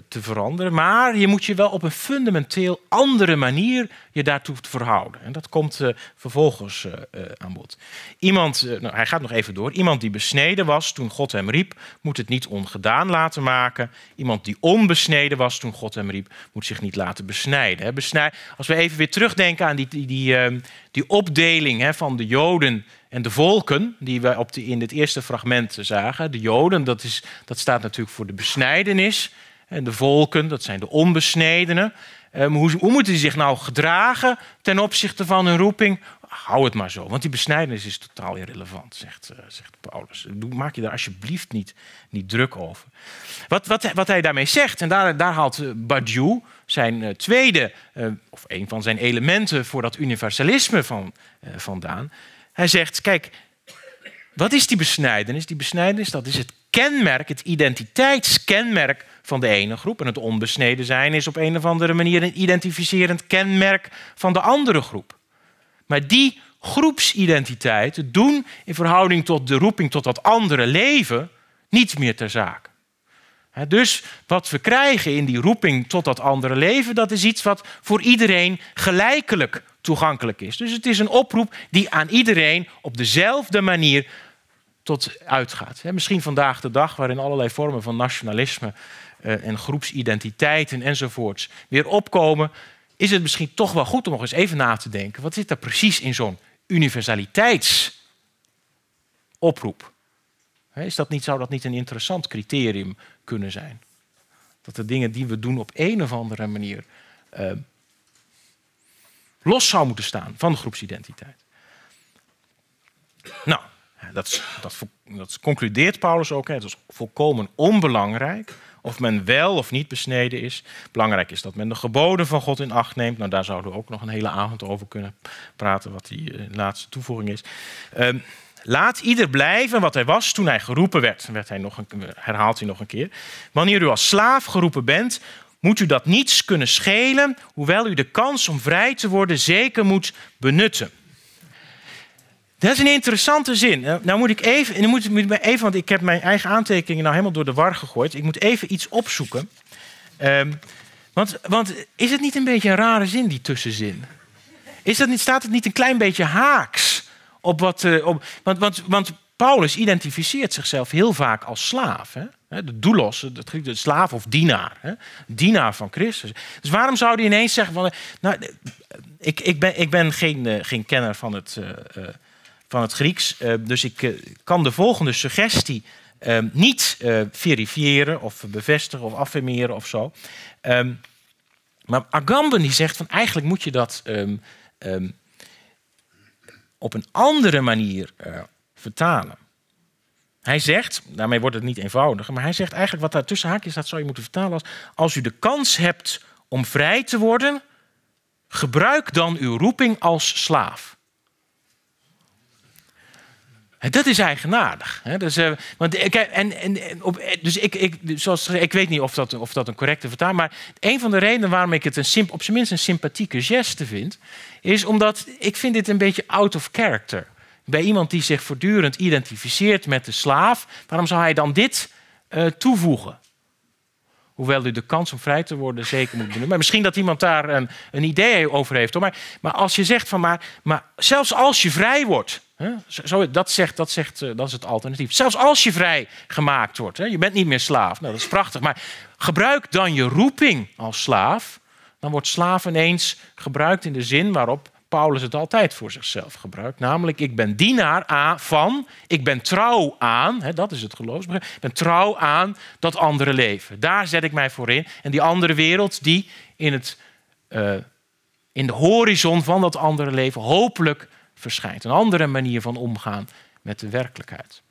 te veranderen. Maar je moet je wel op een fundamenteel andere manier je daartoe verhouden. En dat komt uh, vervolgens uh, aan bod. Iemand, nou, hij gaat nog even door. Iemand die besneden was toen God hem riep, moet het niet ongedaan laten maken. Iemand die onbesneden was toen God hem riep, moet zich niet laten besnijden. Hè. Als we even weer terugdenken aan die, die, die, ehm, die opdeling hè, van de Joden en de volken, die we op de, in het eerste fragment zagen. De Joden, dat, is, dat staat natuurlijk voor de besnijdenis. En de volken, dat zijn de onbesnedenen. Um, hoe, hoe, moeten die zich nou gedragen ten opzichte van hun roeping? Hou het maar zo, want die besnijdenis is totaal irrelevant, zegt, uh, zegt Paulus. Maak je daar alsjeblieft niet, niet druk over. Wat, wat, wat hij daarmee zegt, en daar, daar haalt uh, Badiou zijn uh, tweede, of een van zijn elementen voor dat universalisme van, vandaan. Hij zegt, kijk, wat is die besnijdenis? Die besnijdenis, dat is het kenmerk, het identiteitskenmerk van de ene groep. En het onbesneden zijn is op een of andere manier een identificerend kenmerk van de andere groep. Maar die groepsidentiteiten doen in verhouding tot de roeping tot dat andere leven niets meer ter zake. Dus wat we krijgen in die roeping tot dat andere leven, dat is iets wat voor iedereen gelijkelijk toegankelijk is. Dus het is een oproep die aan iedereen op dezelfde manier tot uitgaat. Misschien vandaag de dag, waarin allerlei vormen van nationalisme uh, en groepsidentiteiten enzovoorts weer opkomen, is het misschien toch wel goed om nog eens even na te denken. Wat zit er precies in zo'n universaliteitsoproep? Is dat niet, zou dat niet een interessant criterium kunnen zijn? Dat de dingen die we doen op een of andere manier uh, los zou moeten staan van de groepsidentiteit. Nou, dat, dat, dat concludeert Paulus ook. Hè. Het is volkomen onbelangrijk of men wel of niet besneden is. Belangrijk is dat men de geboden van God in acht neemt. Nou, daar zouden we ook nog een hele avond over kunnen praten, wat die uh, laatste toevoeging is. Uh, Laat ieder blijven wat hij was toen hij geroepen werd. werd hij nog een, herhaalt hij nog een keer. Wanneer u als slaaf geroepen bent, moet u dat niets kunnen schelen, hoewel u de kans om vrij te worden zeker moet benutten. Dat is een interessante zin. Nou moet ik even, nu moet ik even, want ik heb mijn eigen aantekeningen nou helemaal door de war gegooid. Ik moet even iets opzoeken. Um, want, want is het niet een beetje een rare zin, die tussenzin? Is dat niet, staat het niet een klein beetje haaks op wat. Uh, op, want, want, want Paulus identificeert zichzelf heel vaak als slaaf. Hè? De doulos, de slaaf of dienaar. Hè? Dienaar van Christus. Dus waarom zou hij ineens zeggen van... Nou, ik, ik, ben, ik ben geen, geen kenner van het, van het Grieks. dus ik kan de volgende suggestie niet verifiëren of bevestigen of affirmeren of zo. Um, maar Agamben die zegt van eigenlijk moet je dat um, op een andere manier vertalen. Hij zegt, daarmee wordt het niet eenvoudiger, maar hij zegt eigenlijk wat daar tussen haakjes staat, zou je moeten vertalen als als u de kans hebt om vrij te worden, gebruik dan uw roeping als slaaf. Dat is eigenaardig. Dus, uh, want, en, en, op, dus ik, ik, zoals, ik weet niet of dat, of dat een correcte vertaling is, maar een van de redenen waarom ik het een, op zijn minst een sympathieke geste vind, is omdat ik vind dit een beetje out of character. Bij iemand die zich voortdurend identificeert met de slaaf, waarom zou hij dan dit toevoegen? Hoewel u de kans om vrij te worden zeker moet benutten. Maar misschien dat iemand daar een, een idee over heeft. Maar, maar als je zegt van maar, maar zelfs als je vrij wordt. Hè, dat, zegt, dat, zegt, eh, dat is het alternatief. Zelfs als je vrij gemaakt wordt. Hè, je bent niet meer slaaf. Nou, dat is prachtig. Maar gebruik dan je roeping als slaaf. Dan wordt slaaf ineens gebruikt in de zin waarop Paulus het altijd voor zichzelf gebruikt. Namelijk, ik ben dienaar van, ik ben trouw aan, hè, dat is het geloofsbegrip, ik ben trouw aan dat andere leven. Daar zet ik mij voor in. En die andere wereld die in, het, uh, in de horizon van dat andere leven hopelijk verschijnt. Een andere manier van omgaan met de werkelijkheid.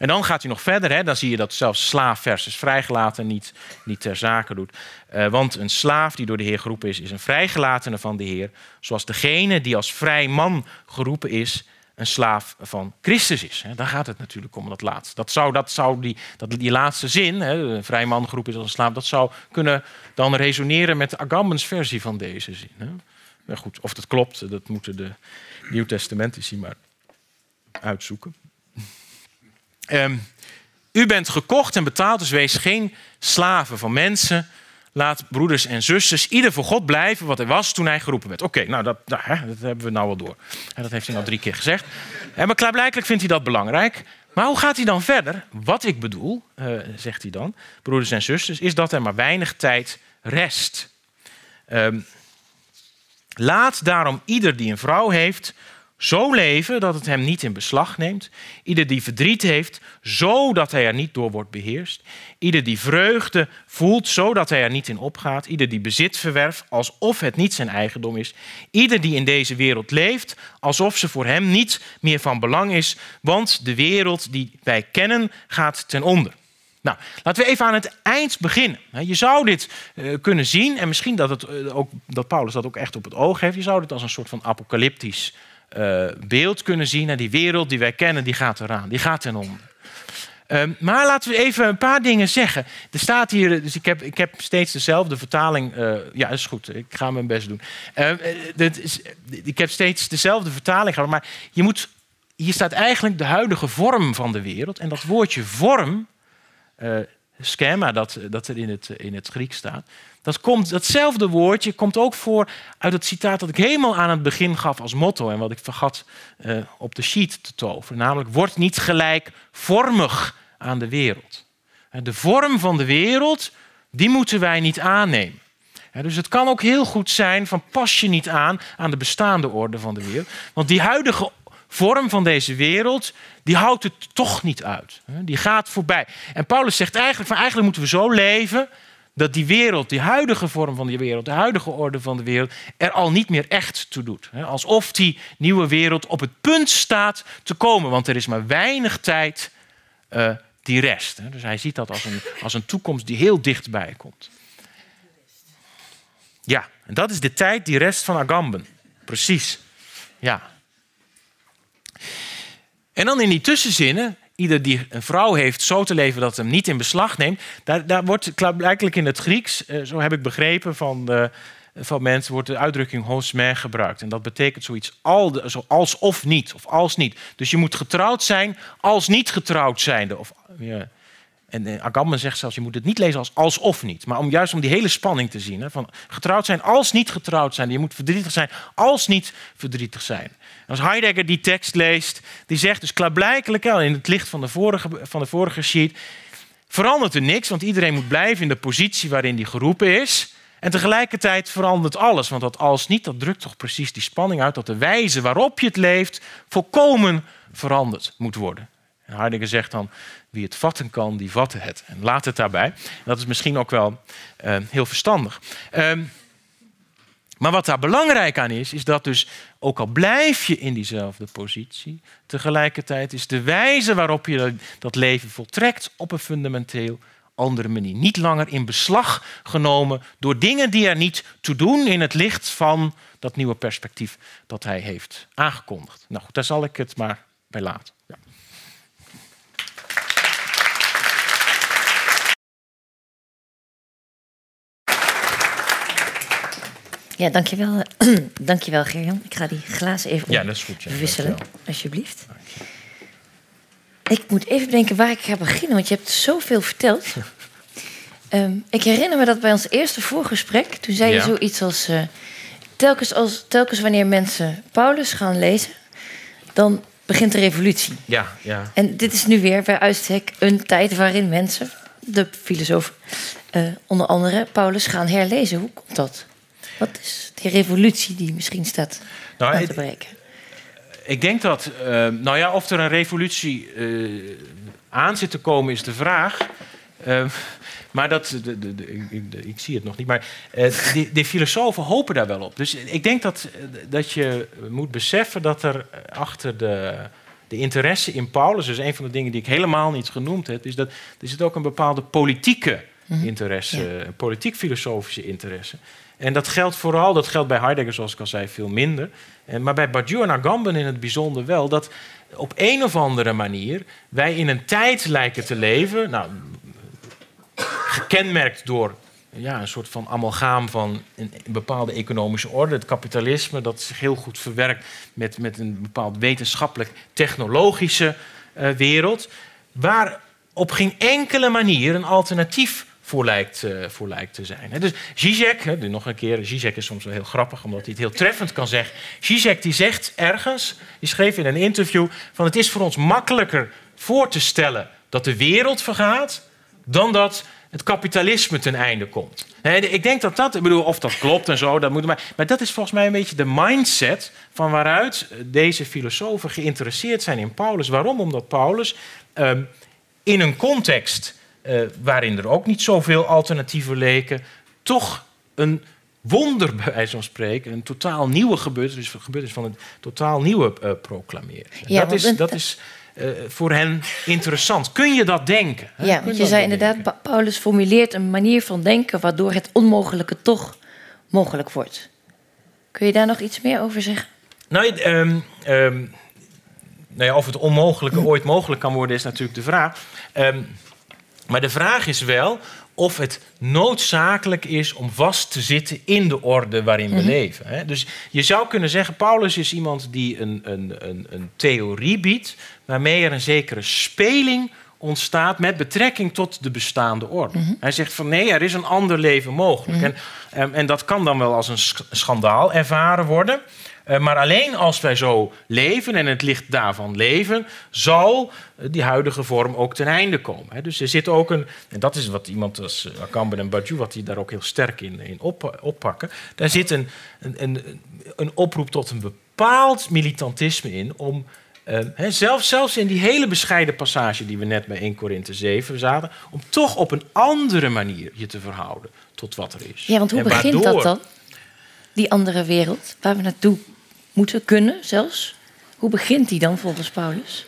En dan gaat hij nog verder. Hè? Dan zie je dat zelfs slaaf versus vrijgelaten niet, niet ter zake doet. Uh, want een slaaf die door de Heer geroepen is, is een vrijgelatene van de Heer. Zoals degene die als vrij man geroepen is, een slaaf van Christus is. Daar gaat het natuurlijk om, dat laatste. Dat zou, dat zou die, dat, die laatste zin, hè, vrij man geroepen is als een slaaf, dat zou kunnen dan resoneren met Agambens versie van deze zin. Hè? Goed, of dat klopt, dat moeten de Nieuwtestamentici maar uitzoeken. Um, u bent gekocht en betaald, dus wees geen slaven van mensen. Laat broeders en zusters ieder voor God blijven wat hij was toen hij geroepen werd. Oké, nou dat, nou, dat hebben we nou wel door. En dat heeft hij nou drie keer gezegd. En maar klaarblijkelijk vindt hij dat belangrijk. Maar hoe gaat hij dan verder? Wat ik bedoel, uh, zegt hij dan, broeders en zusters, is dat er maar weinig tijd rest. Um, laat daarom ieder die een vrouw heeft zo leven dat het hem niet in beslag neemt. Ieder die verdriet heeft, zodat hij er niet door wordt beheerst. Ieder die vreugde voelt, zodat hij er niet in opgaat. Ieder die bezit verwerft, alsof het niet zijn eigendom is. Ieder die in deze wereld leeft, alsof ze voor hem niet meer van belang is. Want de wereld die wij kennen gaat ten onder. Nou, laten we even aan het eind beginnen. Je zou dit eh, kunnen zien, en misschien dat, het, eh, ook, dat Paulus dat ook echt op het oog heeft. Je zou dit als een soort van apocalyptisch uh, beeld kunnen zien. En die wereld die wij kennen, die gaat eraan. Die gaat onder. Uh, maar laten we even een paar dingen zeggen. Er staat hier, dus ik heb, ik heb steeds dezelfde vertaling. Uh, ja, is goed, ik ga mijn best doen. Uh, is, ik heb steeds dezelfde vertaling gehad. Maar je moet, hier staat eigenlijk de huidige vorm van de wereld. En dat woordje vorm, schema dat, dat er in het, in het Grieks staat. Dat komt, datzelfde woordje komt ook voor uit het citaat dat ik helemaal aan het begin gaf als motto en wat ik vergat uh, op de sheet te toveren. Namelijk, word niet gelijkvormig aan de wereld. De vorm van de wereld, die moeten wij niet aannemen. dus het kan ook heel goed zijn van pas je niet aan aan de bestaande orde van de wereld. Want die huidige vorm van deze wereld, die houdt het toch niet uit. Die gaat voorbij. En Paulus zegt eigenlijk van eigenlijk moeten we zo leven dat die wereld, die huidige vorm van die wereld, de huidige orde van de wereld, er al niet meer echt toe doet. Alsof die nieuwe wereld op het punt staat te komen, want er is maar weinig tijd uh, die rest. Dus hij ziet dat als een, als een toekomst die heel dichtbij komt. Ja, en dat is de tijd die rest van Agamben. Precies. Ja. En dan in die tussenzinnen, ieder die een vrouw heeft zo te leven dat hem niet in beslag neemt, daar, daar wordt blijkbaar in het Grieks, eh, zo heb ik begrepen van, van mensen, wordt de uitdrukking hosmer gebruikt. En dat betekent zoiets al, zo als of niet, of als niet. Dus je moet getrouwd zijn als niet getrouwd zijnde. Of, ja. En eh, Agamben zegt zelfs, je moet het niet lezen als alsof niet. Maar om juist om die hele spanning te zien. Hè, van getrouwd zijn als niet getrouwd zijn. Je moet verdrietig zijn als niet verdrietig zijn. Als Heidegger die tekst leest, die zegt dus klaarblijkelijk in het licht van de vorige, van de vorige sheet, verandert er niks, want iedereen moet blijven in de positie waarin die geroepen is. En tegelijkertijd verandert alles, want dat als niet, dat drukt toch precies die spanning uit dat de wijze waarop je het leeft volkomen veranderd moet worden. En Heidegger zegt dan, wie het vatten kan, die vatten het. En laat het daarbij. Dat is misschien ook wel uh, heel verstandig. Uh, maar wat daar belangrijk aan is, is dat dus, ook al blijf je in diezelfde positie, tegelijkertijd is de wijze waarop je dat leven voltrekt op een fundamenteel andere manier. Niet langer in beslag genomen door dingen die er niet toe doen in het licht van dat nieuwe perspectief dat hij heeft aangekondigd. Nou daar zal ik het maar bij laten. Ja. Dankjewel, dankjewel Gerjan. Ik ga die glazen even ja, dat is goed, ja. wisselen, alsjeblieft. Ik moet even bedenken waar ik ga beginnen, want je hebt zoveel verteld. um, ik herinner me dat bij ons eerste voorgesprek, toen zei je zoiets als, uh, telkens als... Telkens wanneer mensen Paulus gaan lezen, dan begint de revolutie. Ja, ja. En dit is nu weer bij uitstek een tijd waarin mensen, de filosofen, uh, onder andere Paulus gaan herlezen. Hoe komt dat? Wat is die revolutie die misschien staat nou, aan te breken? Ik denk dat, uh, nou ja, of er een revolutie uh, aan zit te komen is de vraag. Uh, maar dat, de, de, de, ik, ik, zie het nog niet. Maar de, de, filosofen hopen daar wel op. Dus ik denk dat, dat je moet beseffen dat er achter de, de interesse in Paulus, dus een van de dingen die ik helemaal niet genoemd heb, is dat er zit ook een bepaalde politieke mhm. interesse, ja. politiek-filosofische interesse. En dat geldt vooral, dat geldt bij Heidegger zoals ik al zei, veel minder. Maar bij Badiou en Agamben in het bijzonder wel, dat op een of andere manier wij in een tijd lijken te leven, nou, gekenmerkt door ja, een soort van amalgaam van een, bepaalde economische orde. Het kapitalisme dat zich heel goed verwerkt met, met een bepaald wetenschappelijk-technologische uh, wereld. Waar op geen enkele manier een alternatief voor lijkt, uh, voor lijkt te zijn. Dus Zizek, nog een keer, Zizek is soms wel heel grappig omdat hij het heel treffend kan zeggen. Zizek die zegt ergens, die schreef in een interview van het is voor ons makkelijker voor te stellen dat de wereld vergaat dan dat het kapitalisme ten einde komt. Ik denk dat dat, ik bedoel, of dat klopt en zo, dat moet maar, maar dat is volgens mij een beetje de mindset van waaruit deze filosofen geïnteresseerd zijn in Paulus. Waarom? Omdat Paulus um, in een context uh, waarin er ook niet zoveel alternatieven leken, toch een wonder, bij wijze van spreken, een totaal nieuwe gebeurtenis, gebeurtenis van een totaal nieuwe uh, proclameren. Ja, dat is, dat is uh, voor hen interessant. Kun je dat denken? Hè? Ja, want je, zei inderdaad, Paulus formuleert een manier van denken waardoor het onmogelijke toch mogelijk wordt. Kun je daar nog iets meer over zeggen? Nou, um, um, nou ja, of het onmogelijke ooit mogelijk kan worden, is natuurlijk de vraag. Um, maar de vraag is wel of het noodzakelijk is om vast te zitten in de orde waarin we mhm. leven. Dus je zou kunnen zeggen, Paulus is iemand die een, een, een, een theorie biedt, waarmee er een zekere speling ontstaat met betrekking tot de bestaande orde. Mhm. Hij zegt van nee, er is een ander leven mogelijk. Mhm. en, en, en, dat kan dan wel als een schandaal ervaren worden. Eh, maar alleen als wij zo leven en het licht daarvan leven, zal eh, die huidige vorm ook ten einde komen. Dus er zit ook een, en dat is wat iemand als eh, Akamben en Badiou, wat die daar ook heel sterk in, in op, oppakken, daar zit een, een, een oproep tot een bepaald militantisme in om zelfs, zelfs in die hele bescheiden passage die we net bij 1 Korinthe 7 zaten, om toch op een andere manier je te verhouden tot wat er is. Ja, want hoe begint dat dan? Die andere wereld waar we naartoe moeten kunnen zelfs. Hoe begint die dan volgens Paulus?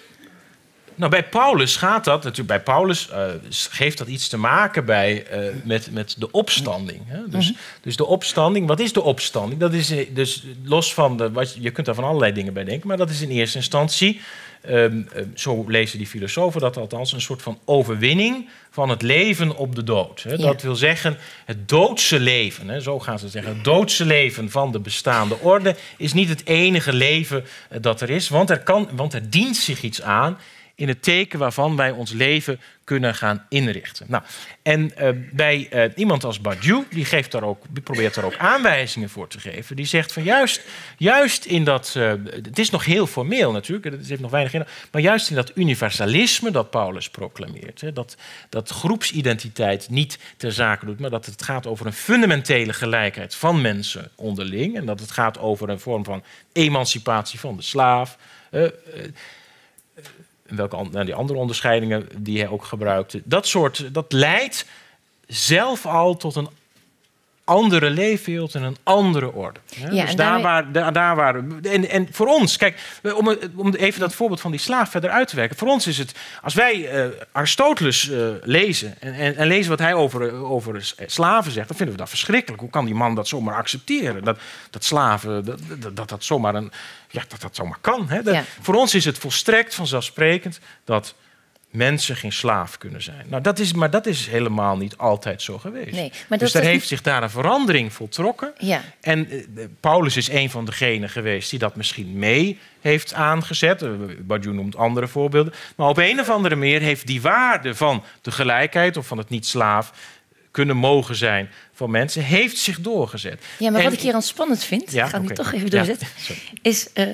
Nou, bij Paulus gaat dat natuurlijk. Bij Paulus uh, geeft dat iets te maken bij, uh, met, met de opstanding. Hè? Dus, mm -hmm. dus de opstanding, wat is de opstanding? Dat is dus los van de. Wat, je kunt daar van allerlei dingen bij denken, maar dat is in eerste instantie. Um, zo lezen die filosofen dat althans, een soort van overwinning van het leven op de dood. Hè? Ja. Dat wil zeggen, het doodse leven, hè? zo gaan ze zeggen, het doodse leven van de bestaande orde is niet het enige leven dat er is, want er, kan, want er dient zich iets aan in het teken waarvan wij ons leven kunnen gaan inrichten. Nou, en uh, bij uh, iemand als Badiou, die, geeft daar ook, probeert daar ook aanwijzingen voor te geven. Die zegt van juist, juist in dat, uh, het is nog heel formeel natuurlijk, het heeft nog weinig in, maar juist in dat universalisme dat Paulus proclameert, hè, dat, dat groepsidentiteit niet ter zake doet, maar dat het gaat over een fundamentele gelijkheid van mensen onderling en dat het gaat over een vorm van emancipatie van de slaaf welke nou, die andere onderscheidingen die hij ook gebruikte. Dat soort, dat leidt zelf al tot een andere leefwereld en een andere orde. Ja, dus daar, waar, daar, daar waar. En, en voor ons, kijk, om, om even dat voorbeeld van die slaaf verder uit te werken. Voor ons is het, als wij uh, Aristoteles uh, lezen en, en, en, lezen wat hij over, over slaven zegt, dan vinden we dat verschrikkelijk. Hoe kan die man dat zomaar accepteren? Dat, dat slaven, dat, dat, dat, dat zomaar een. Ja, dat dat zomaar kan. Hè? Dat, ja. Voor ons is het volstrekt vanzelfsprekend dat mensen geen slaaf kunnen zijn. Nou, dat is, maar dat is helemaal niet altijd zo geweest. Nee, maar dus er heeft zich daar een verandering voltrokken. Ja. En uh, Paulus is een van degenen geweest die dat misschien mee heeft aangezet. Uh, Badiou noemt andere voorbeelden. Maar op een of andere manier heeft die waarde van de gelijkheid of van het niet-slaaf kunnen mogen zijn van mensen, heeft zich doorgezet. Ja, maar en, wat ik hier aan spannend vind, ja, ik ga okay. nu toch even doorzetten, ja, is uh,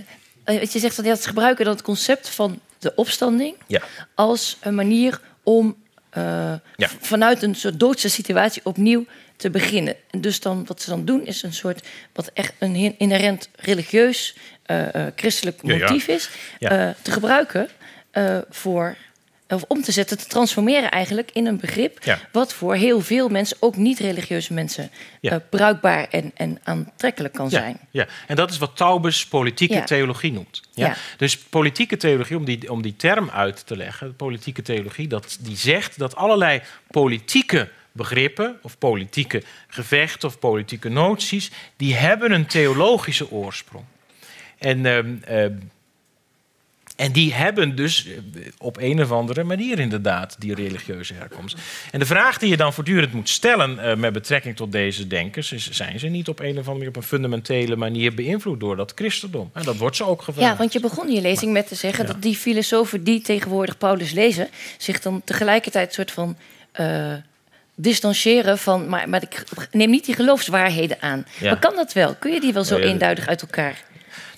je zegt dat ze gebruiken dat concept van de opstanding ja. als een manier om uh, ja. vanuit een soort doodse situatie opnieuw te beginnen. En dus dan, wat ze dan doen, is een soort wat echt een inherent religieus, uh, uh, christelijk motief ja, is, te gebruiken voor of om te zetten, te transformeren eigenlijk in een begrip ja. wat voor heel veel mensen, ook niet-religieuze mensen, ja. uh, bruikbaar en, en aantrekkelijk kan ja. zijn. Ja, en dat is wat Taubes politieke theologie noemt. Ja? Dus politieke theologie, om die, om die term uit te leggen, politieke theologie, dat, die zegt dat allerlei politieke begrippen of politieke gevechten of politieke noties, die hebben een theologische oorsprong. En uh, uh, en die hebben dus eh, op een of andere manier inderdaad die religieuze herkomst. En de vraag die je dan voortdurend moet stellen uh, met betrekking tot deze denkers is: zijn ze niet op een of andere manier op een fundamentele manier beïnvloed door dat christendom? En dat wordt ze ook gevraagd. Ja, want je begon je lezing met te zeggen ja. dat die filosofen die tegenwoordig Paulus lezen, zich dan tegelijkertijd soort van. Uh, distancieren van, maar, maar ik neem niet die geloofswaarheden aan. Ja. Maar kan dat wel? Kun je die wel zo eenduidig uit elkaar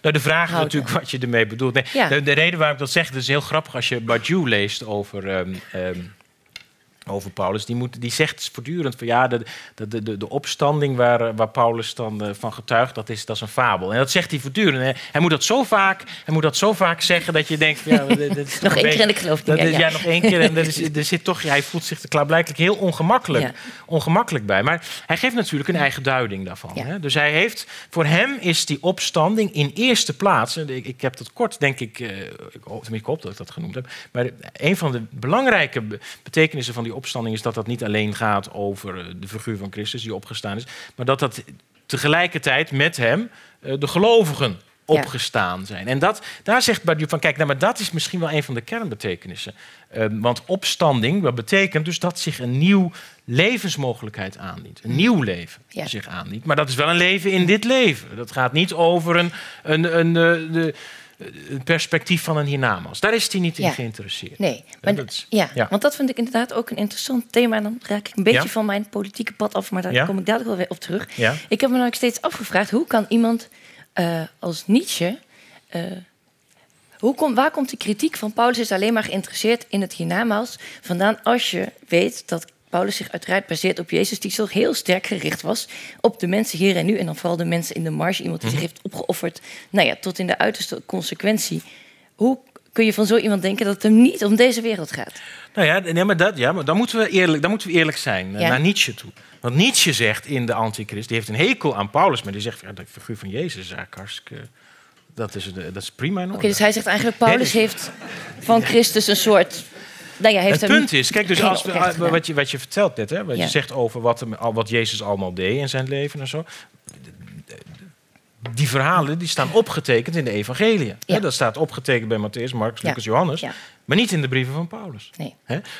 nou, de vraag is natuurlijk wat je ermee bedoelt. Nee, ja. de, de, reden waarom ik dat zeg, het is heel grappig als je Badiou leest over. Um, um, over Paulus. Die, moet, die zegt voortdurend van ja, de, de, de, de opstanding waar, waar Paulus dan uh, van getuigt, dat is, dat is een fabel. En dat zegt hij voortdurend. Hè. Hij, moet dat zo vaak, hij moet dat zo vaak zeggen dat je denkt... Ja, dat is nog één keer en ik geloof niet. Ja. ja. nog één keer. En is, er zit toch, hij voelt zich er klaarblijkelijk heel ongemakkelijk, ja. ongemakkelijk bij. Maar hij geeft natuurlijk een eigen duiding daarvan. Hè. Dus hij heeft, voor hem is die opstanding in eerste plaats... Ik, ik heb dat kort, denk ik, uh, ik, hoop, ik hoop dat ik dat genoemd heb... maar een van de belangrijke betekenissen van die opstanding is dat dat niet alleen gaat over eh, de figuur van Christus die opgestaan is, maar dat dat tegelijkertijd met hem eh, de gelovigen opgestaan zijn. En dat, daar zegt Badiou van, kijk, nou, maar dat is misschien wel een van de kernbetekenissen. Uh, want opstanding, dat betekent dus dat zich een nieuw levensmogelijkheid aandient. Een nieuw leven ja. zich aandient. Maar dat is wel een leven in dit leven. Dat gaat niet over een, een, een, een de, het perspectief van een hiernamaals. Daar is hij niet in ja. geïnteresseerd. Nee, maar is, ja, ja, want dat vind ik inderdaad ook een interessant thema. En dan raak ik een beetje van mijn politieke pad af, maar daar kom ik dadelijk wel weer op terug. Ik heb me nou steeds afgevraagd, hoe kan iemand uh, als Nietzsche... Uh, hoe kom, waar komt de kritiek van Paulus is alleen maar geïnteresseerd in het hiernamaals vandaan als je weet dat Paulus zich uiteraard baseert op Jezus, die zo heel sterk gericht was op de mensen hier en nu. En dan vooral de mensen in de marge, iemand die zich heeft opgeofferd, nou ja, tot in de uiterste consequentie. Hoe kun je van zo iemand denken dat het hem niet om deze wereld gaat? Nou ja, nee, maar, dat, ja, maar dan, moeten we eerlijk, dan moeten we eerlijk zijn ja. naar Nietzsche toe. Want Nietzsche zegt in de Antichrist, die heeft een hekel aan Paulus, maar die zegt, ja, de figuur van Jezus is eigenlijk hartstikke Dat is, dat is prima. Oké, dus hij zegt eigenlijk, Paulus Nee, heeft van Christus een soort... Nou ja, heeft het punt is, kijk, dus als, gedaan. wat, je, wat je vertelt net, hè, wat Ja. je zegt over wat, wat Jezus allemaal deed in zijn leven en zo. Die verhalen die staan opgetekend in de. Ja. Hè, dat staat opgetekend bij Matthäus, Marcus, Ja. Lucas, Johannes. Ja. Maar niet in de brieven van Paulus. Nee.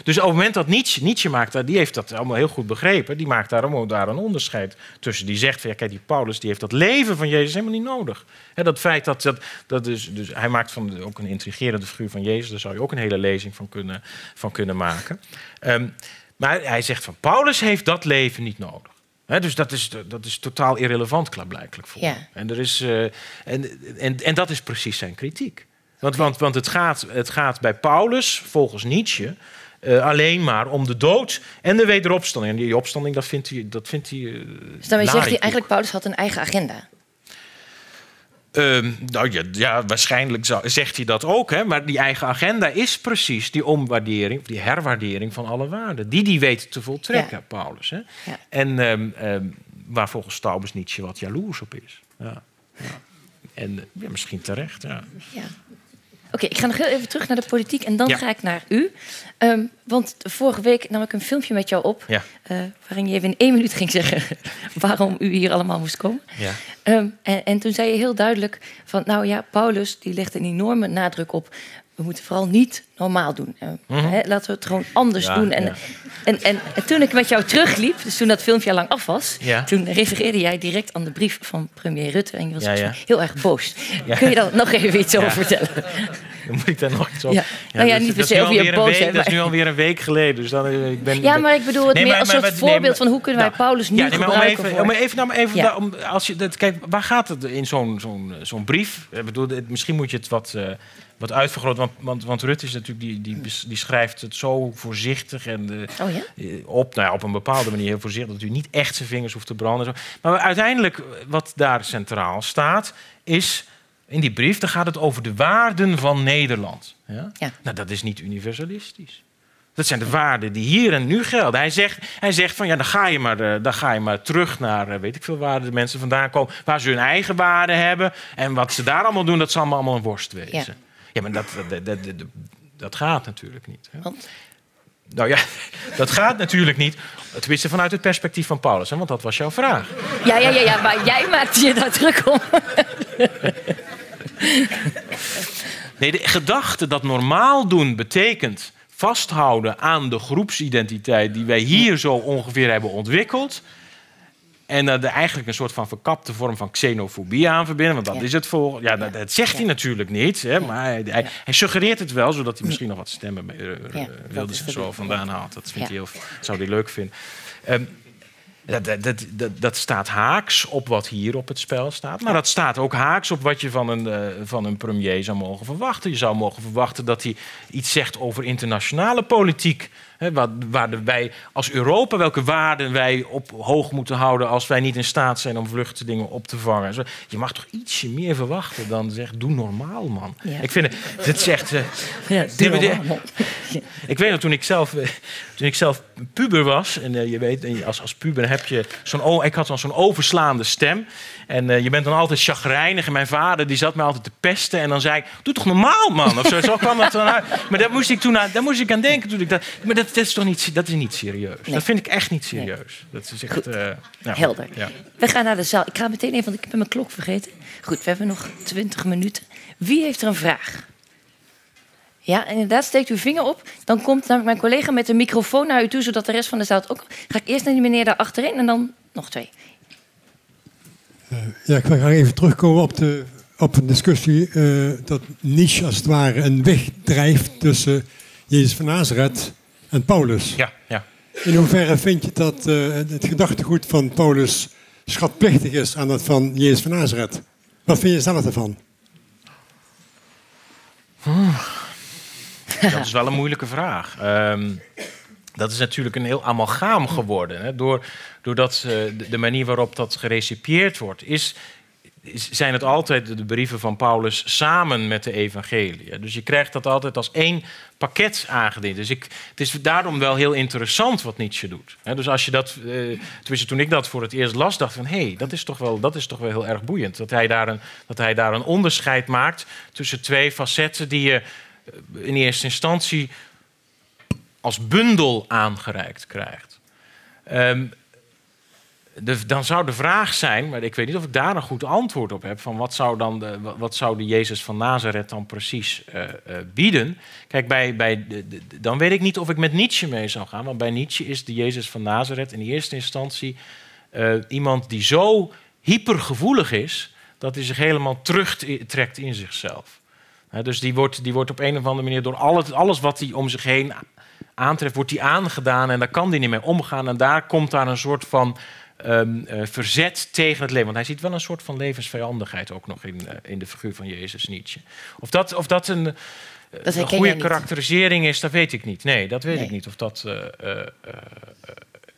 Dus op het moment dat Nietzsche, Nietzsche maakt, die heeft dat allemaal heel goed begrepen. Die maakt daar, allemaal daar een onderscheid tussen. Die zegt van ja, kijk, die Paulus die heeft dat leven van Jezus helemaal niet nodig. Dat feit dat, dat, dat dus, dus hij maakt van ook een intrigerende figuur van Jezus. Daar zou je ook een hele lezing van kunnen, van kunnen maken. Ehm, maar hij zegt van Paulus heeft dat leven niet nodig. Dus dat is, dat is totaal irrelevant, klaarblijkelijk voor Ja. En, er is, eh, en, en, en dat is precies zijn kritiek. Want, want, want het, gaat, het gaat bij Paulus, volgens Nietzsche, eh, alleen maar om de dood en de wederopstanding. En die opstanding, dat vindt hij. Dat vindt hij eh, Dus daarmee zegt hij eigenlijk, Paulus had een eigen agenda. Ehm, nou ja, ja waarschijnlijk zou- zegt hij dat ook. Hè? Maar die eigen agenda is precies die omwaardering, die herwaardering van alle waarden. Die die weet te voltrekken, Ja. Paulus. Hè? Ja. En ehm, ehm, waar volgens Staubers Nietzsche wat jaloers op is. Ja. Ja. En ja, misschien terecht, ja. Oké, ik ga nog heel even terug naar de politiek en dan Ja. ga ik naar u. Ehm, want vorige week nam ik een filmpje met jou op... Ja. eh, waarin je even in één minuut ging zeggen waarom u hier allemaal moest komen. Ja. Ehm, en, en toen zei je heel duidelijk van, nou ja, Paulus die legt een enorme nadruk op. We moeten vooral niet normaal doen. Eh, hè, laten we het gewoon anders Mhm. Ja, doen. En, ja. en, en, en toen ik met jou terugliep, dus toen dat filmpje al lang af was, Ja. toen refereerde jij direct aan de brief van premier Rutte. En je was heel erg boos. Kun je daar nog even iets over vertellen? Dan moet ik daar nog iets over. Ja. Nou ja, dat is- niet per se nu over je alweer een boos week- zijn, Dat is nu alweer een week geleden. Dus dan, eh, ik ben, Ja, maar ik bedoel het Nee, meer maar- als soort wat- voorbeeld nee, van hoe kunnen wij nou, Paulus nu ja, nee, maar om even, voor... om even, nou, even Ja. daar- om, als je dat, kijk, waar gaat het in zo'n zo'n zo'n brief? Ik bedoel, het- misschien moet je het wat, eh, wat uitvergroten. Want, want, want Rutte is natuurlijk, die, die, die schrijft het zo voorzichtig en eh, Oh ja? op, nou ja, op een bepaalde manier heel voorzichtig, dat u niet echt zijn vingers hoeft te branden. Maar uiteindelijk, wat daar centraal staat, is in die brief, dan gaat het over de waarden van Nederland. Ja? Ja. Nou, dat is niet universalistisch. Dat zijn de waarden die hier en nu gelden. Hij zegt, hij zegt van ja, dan ga je maar, eh, dan ga je maar terug naar eh, weet ik veel waar de mensen vandaan komen, waar ze hun eigen waarden hebben. En wat ze daar allemaal doen, dat zal allemaal een worst wezen. Ja. Ja, maar dat, dat, dat, dat, dat gaat natuurlijk niet. Hè? Want, Nou ja, dat gaat natuurlijk niet. Tenminste, vanuit het perspectief van Paulus, hè, want dat was jouw vraag. ja, ja, ja, ja, maar jij maakt je daar druk om. Nee, de gedachte dat normaal doen betekent vasthouden aan de groepsidentiteit die wij hier zo ongeveer hebben ontwikkeld. En er eigenlijk een soort van verkapte vorm van xenofobie aan verbinden. Want dat Ja. is het voor. Ja, dat, dat zegt hij natuurlijk niet. Hè, maar hij, hij, hij suggereert het wel, zodat hij misschien nog wat stemmen bij, uh, Ja, de zo vandaan haalt. Dat vindt hij heel, zou hij leuk vinden. Ehm, dat, dat, dat, staat haaks op wat hier op het spel staat. Maar dat staat ook haaks op wat je van een, eh, van een premier zou mogen verwachten. Je zou mogen verwachten dat hij iets zegt over internationale politiek. Hè, waar, waar de- wij als Europa, welke waarden wij op hoog moeten houden als wij niet in staat zijn om vluchtelingen op te vangen. Zo, Je mag toch ietsje meer verwachten dan zeg, doe normaal, man. Ja. Ik vind het, het zegt. eh, Ja, ik weet nog, toen ik zelf, eh, toen ik zelf puber was... en eh, je weet, als, als puber heb je zo'n... o- Ik had dan zo'n overslaande stem. En je bent dan altijd chagrijnig. En mijn vader die zat mij altijd te pesten. En dan zei ik, doe toch normaal, man? Of zo, zo kwam dat dan uit. Maar daar moest ik toen aan, daar moest ik aan denken. Toen ik dat, maar dat, dat is toch niet, dat is niet serieus? Nee. Dat vind ik echt niet serieus. Dat is echt... Goed. eh, ja, Helder. Ja. We gaan naar de zaal. Ik ga meteen even, want ik heb mijn klok vergeten. Goed, we hebben nog 20 minuten. Wie heeft er een vraag? Ja, en inderdaad, steekt uw vinger op. Dan komt namelijk mijn collega met de microfoon naar u toe, zodat de rest van de zaal ook... Ga ik eerst naar die meneer daar achterin en dan nog twee. Ja, ik wil graag even terugkomen op, de, op een discussie eh, dat Nietzsche als het ware een weg drijft tussen Jezus van Nazareth en Paulus. Ja, ja. In hoeverre vind je dat eh, het gedachtegoed van Paulus schatplichtig is aan dat van Jezus van Nazareth? Wat vind je zelf ervan? Dat is wel een moeilijke vraag. Ehm, dat is natuurlijk een heel amalgaam geworden. Hè? Door, doordat eh, de, de manier waarop dat gerecipieerd wordt, is zijn het altijd de brieven van Paulus samen met de evangelie. Dus je krijgt dat altijd als één pakket aangediend. Dus ik, het is daarom wel heel interessant wat Nietzsche doet. Dus als je dat, eh, toen ik dat voor het eerst las, dacht van hé, hey, dat, is toch wel, dat is toch wel heel erg boeiend. Dat hij, daar een, dat hij daar een onderscheid maakt tussen twee facetten die je eh, in eerste instantie als bundel aangereikt krijgt. Um, dan zou de vraag zijn, maar ik weet niet of ik daar een goed antwoord op heb, van wat zou dan de, wat zou de Jezus van Nazareth dan precies uh, uh, bieden? Kijk, bij, bij de, dan weet ik niet of ik met Nietzsche mee zou gaan, want bij Nietzsche is de Jezus van Nazareth in eerste instantie uh, iemand die zo hypergevoelig is, dat hij zich helemaal terugtrekt in zichzelf. dus die wordt, die wordt op een of andere manier door alles, alles wat hij om zich heen aantreft, wordt hij aangedaan en daar kan hij niet mee omgaan. En daar komt daar een soort van um, uh, verzet tegen het leven. Want hij ziet wel een soort van levensvijandigheid ook nog in, uh, in de figuur van Jezus Nietzsche. Of dat, of dat een, dat een goede karakterisering is, dat weet ik niet. Nee, dat weet nee. ik niet of dat uh,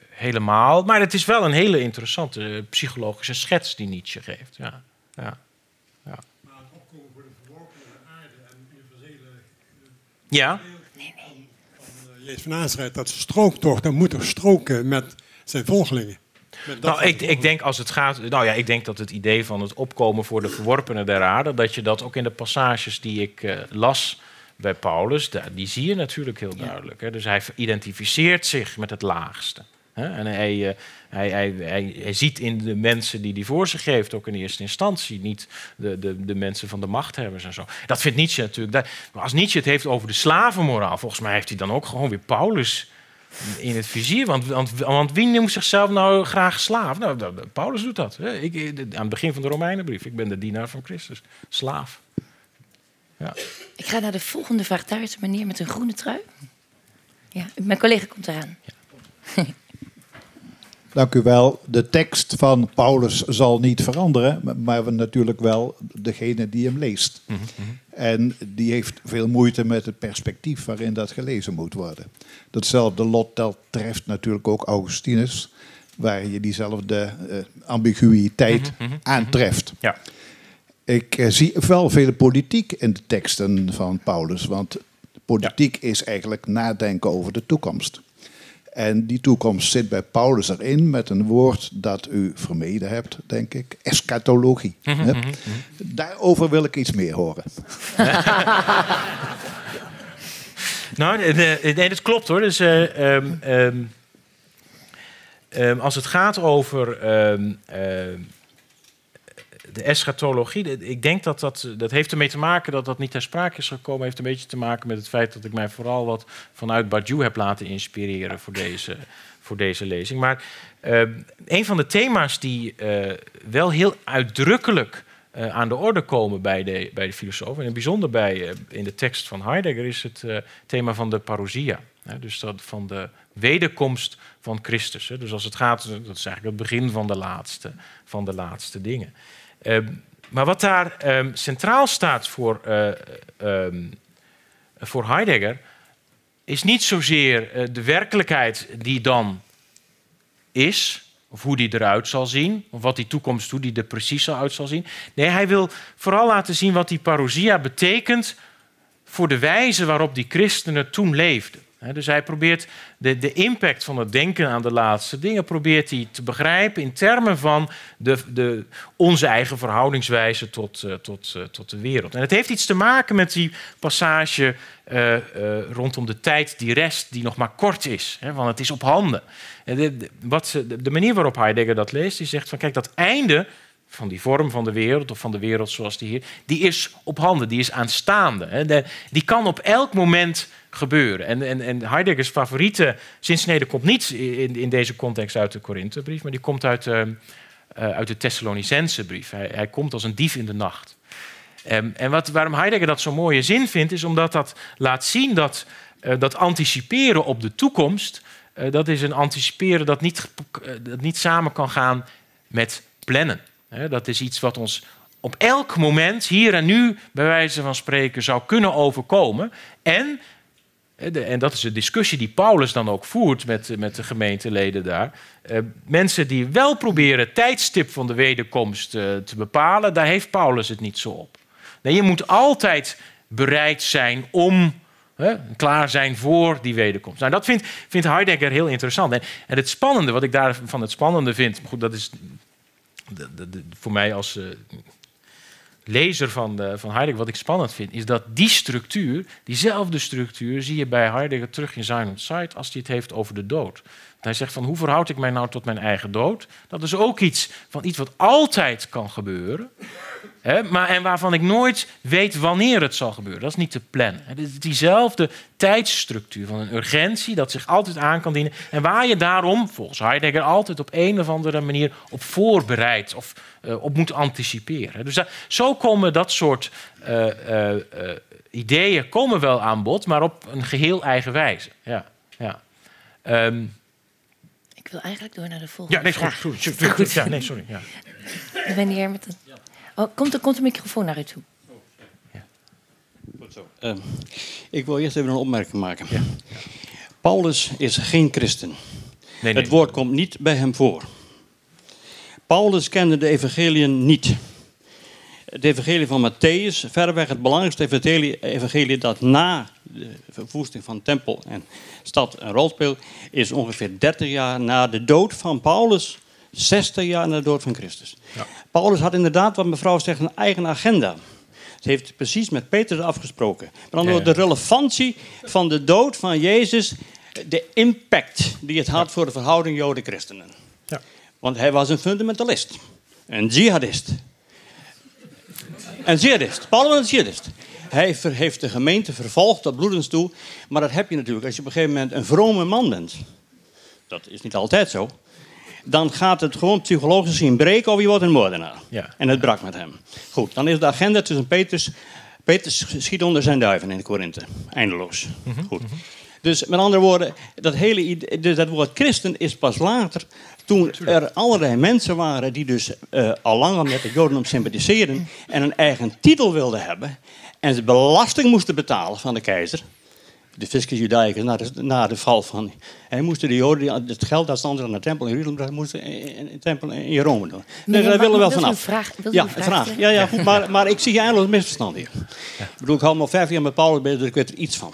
helemaal. Maar het is wel een hele interessante psychologische schets die Nietzsche geeft. Ja. Ja. Ja. Maar het opkomen voor de verworpene aarde en universele. Ja. Nee, nee. Van Jezus van Nazareth, dat strookt toch, dan moet er stroken met zijn volgelingen. Nou, ik, ik, denk als het gaat. Nou ja, ik denk dat het idee van het opkomen voor de verworpenen der aarde. dat je dat ook in de passages die ik uh, las bij Paulus. die zie je natuurlijk heel duidelijk. Hè? Dus hij identificeert zich met het laagste. Hè? En hij, uh, hij, hij, hij, hij, ziet in de mensen die hij voor zich geeft, ook in eerste instantie, niet de, de, de mensen van de machthebbers en zo. Dat vindt Nietzsche natuurlijk. Maar als Nietzsche het heeft over de slavenmoraal, volgens mij heeft hij dan ook gewoon weer Paulus in het vizier. Want, want, want, wie noemt zichzelf nou graag slaaf? Nou, Paulus doet dat. Ik, aan het begin van de Romeinenbrief. Ik ben de dienaar van Christus. Slaaf. Ja. Ik ga naar de volgende vraag. Daar is een meneer met een groene trui. Ja, mijn collega komt eraan. Ja. Dank u wel. De tekst van Paulus zal niet veranderen, maar natuurlijk wel degene die hem leest. Mhm, mhm. En die heeft veel moeite met het perspectief waarin dat gelezen moet worden. Datzelfde lot dat treft natuurlijk ook Augustinus, waar je diezelfde uh, ambiguïteit mhm, aantreft. Ja. Ik uh, zie wel veel politiek in de teksten van Paulus, want politiek is eigenlijk nadenken over de toekomst. En die toekomst zit bij Paulus erin met een woord dat u vermeden hebt, denk ik. Eschatologie. Mhm, mhm, mhm. Daarover wil ik iets meer horen. nou, nee, dat klopt hoor. Dus, uh, um, um, als het gaat over de eschatologie, ik denk dat dat, dat heeft ermee te maken dat dat niet ter sprake is gekomen. Heeft een beetje te maken met het feit dat ik mij vooral wat vanuit Badiou heb laten inspireren voor deze, voor deze lezing. Maar uh, een van de thema's die uh, wel heel uitdrukkelijk aan de orde komen bij de, bij de filosofen, en in bijzonder bij, in de tekst van Heidegger, is het thema van de parousia. dus dat van de wederkomst van Christus. Dus als het gaat, dat is eigenlijk het begin van de laatste, van de laatste dingen. Ehm, maar wat daar ehm, centraal staat voor, uh, voor Heidegger, is niet zozeer uh, de werkelijkheid die dan is, of hoe die eruit zal zien, of wat die toekomst, hoe die er precies zal uit zal zien. Nee, hij wil vooral laten zien wat die parousia betekent voor de wijze waarop die christenen toen leefden dus hij probeert de, de impact van het denken aan de laatste dingen probeert hij te begrijpen in termen van de, de, onze eigen verhoudingswijze tot, uh, tot, uh, tot de wereld. En het heeft iets te maken met die passage uh, rondom de tijd die rest, die nog maar kort is. Hè, want het is op handen. En de, de, wat, de manier waarop Heidegger dat leest, die zegt van kijk, dat einde van die vorm van de wereld, of van de wereld zoals die hier, die is op handen, die is aanstaande. Hè. die kan op elk moment gebeuren. En, en, en Heideggers favoriete zinsnede komt niet in, in deze context uit de Korinthebrief, maar die komt uit, uh, uit de Thessalonicense brief. Hij, hij, komt als een dief in de nacht. Um, en wat, waarom Heidegger dat zo'n mooie zin vindt, is omdat dat laat zien dat, uh, dat anticiperen op de toekomst, uh, dat is een anticiperen dat niet, dat niet samen kan gaan met plannen. dat is iets wat ons op elk moment, hier en nu, bij wijze van spreken, zou kunnen overkomen. En En dat is de discussie die Paulus dan ook voert met, met de gemeenteleden daar. Uh, mensen die wel proberen het tijdstip van de wederkomst uh, te bepalen, daar heeft Paulus het niet zo op. Nee, je moet altijd bereid zijn om klaar zijn voor die wederkomst. Nou, dat vindt, vindt Heidegger heel interessant. En, en het spannende, wat ik daarvan het spannende vind, goed, dat is voor mij als uh, lezer van, van Heidegger, wat ik spannend vind, is dat die structuur, diezelfde structuur, zie je bij Heidegger terug in und Zeit als hij het heeft over de dood. Hij zegt van hoe verhoud ik mij nou tot mijn eigen dood? Dat is ook iets van iets wat altijd kan gebeuren. Maar, en waarvan ik nooit weet wanneer het zal gebeuren. Dat is niet te plannen. Het is diezelfde tijdsstructuur van een urgentie dat zich altijd aan kan dienen. En waar je daarom, volgens Heidegger, altijd op een of andere manier op voorbereidt of uh, op moet anticiperen. Dus zo komen dat soort uh, uh, ideeën komen wel aan bod, maar op een geheel eigen wijze. Ja, ja. Um, ik wil eigenlijk door naar de volgende ja, nee, vraag. Goed, goed, goed. Ja, nee, sorry. Ja. Ik ben hier met een... Oh, komt, er, komt de microfoon naar u toe? Ja. Goed zo. Uh, ik wil eerst even een opmerking maken. Ja. Paulus is geen christen. Nee, nee. Het woord komt niet bij hem voor. Paulus kende de evangeliën niet. Het evangelie van Matthäus, verreweg het belangrijkste evangelie, evangelie dat na de verwoesting van tempel en stad een rol speelt, is ongeveer 30 jaar na de dood van Paulus, 60 jaar na de dood van Christus. Ja. Paulus had inderdaad, wat mevrouw zegt, een eigen agenda. Het heeft precies met Petrus afgesproken. Met andere woorden, de relevantie van de dood van Jezus, de impact die het had voor de verhouding Joden-christenen. Ja. Want hij was een fundamentalist, een jihadist. Een jihadist, Paulus was een jihadist. Hij heeft de gemeente vervolgd tot bloedens toe. Maar dat heb je natuurlijk als je op een gegeven moment een vrome man bent. Dat is niet altijd zo. Dan gaat het gewoon psychologisch zien breken of je wordt een moordenaar. Ja. En het brak met hem. Goed, dan is de agenda tussen Petrus... Petrus schiet onder zijn duiven in Korinthe. Eindeloos. Mhm, Goed. Mhm. Dus met andere woorden, dat hele dus dat woord christen is pas later toen er allerlei mensen waren die dus uh, al langer met de Jodendom sympathiseerden en een eigen titel wilden hebben en ze belasting moesten betalen van de keizer. De fiscus judaicus na de, na de val van... Hij moesten de Joden het geld dat stond aan de tempel in Jeruzalem... moesten in de tempel in Rome doen. Nee, daar willen we wel vanaf. Vraag, ja, een vraag. Ja, ja, goed, maar, maar ik zie eindeloos misverstand hier. Ja. Ik bedoel, ik hou al vijf jaar met Paulus bezig, dus ik weet er iets van.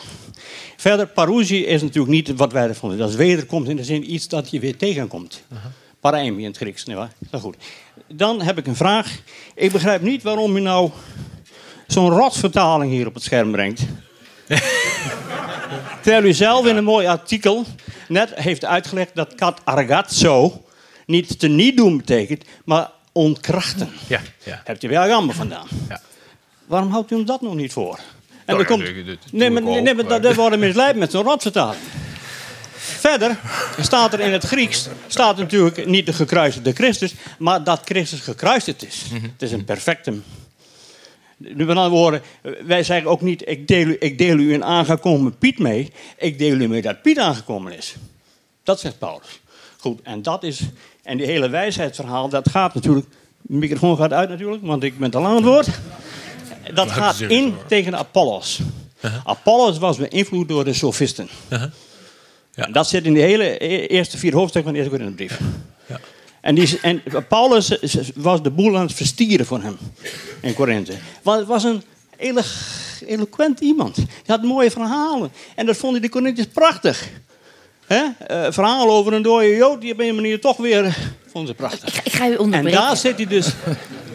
Verder, parousie is natuurlijk niet wat wij ervan Dat is wederkomt in de zin iets dat je weer tegenkomt. Uh -huh. Paraimi in het Grieks, nietwaar? Dat goed. Dan heb ik een vraag. Ik begrijp niet waarom u nou zo'n rotvertaling hier op het scherm brengt. Terwijl u zelf in een mooi artikel net heeft uitgelegd dat kat argazzo niet te niet doen betekent, maar ontkrachten. Ja, ja. Hebt u wel jammer vandaan. Ja. Waarom houdt u hem dat nog niet voor? En nou, komt, nee, maar, nee, maar dat, dat wordt misleid met zo'n rotvertaling. Verder staat er in het Grieks staat natuurlijk niet de gekruisigde Christus, maar dat Christus gekruisigd is. Mhm. Het is een perfectum. Nu met andere woorden, wij zeggen ook niet, ik deel, u, ik deel u een aangekomen Piet mee. Ik deel u mee dat Piet aangekomen is. Dat zegt Paulus. Goed, en dat is, en die hele wijsheidsverhaal, dat gaat natuurlijk, de microfoon gaat uit natuurlijk, want ik ben te lang aan het woord. Dat gaat in tegen Apollos. Uh-huh. Apollos was beïnvloed door de sofisten. Uh-huh. Ja. En dat zit in de hele e-, eerste vier hoofdstukken van de eerste brief. En, die, en Paulus was de boel aan het verstieren van hem in Korinthe. Want het was een elo eloquent iemand. Hij had mooie verhalen. En dat vonden de Corinthiërs prachtig. He? Uh, verhaal over een dode Jood, die op een manier toch weer vonden ze prachtig. Ik, ik ga u onderbreken. En daar zit hij dus...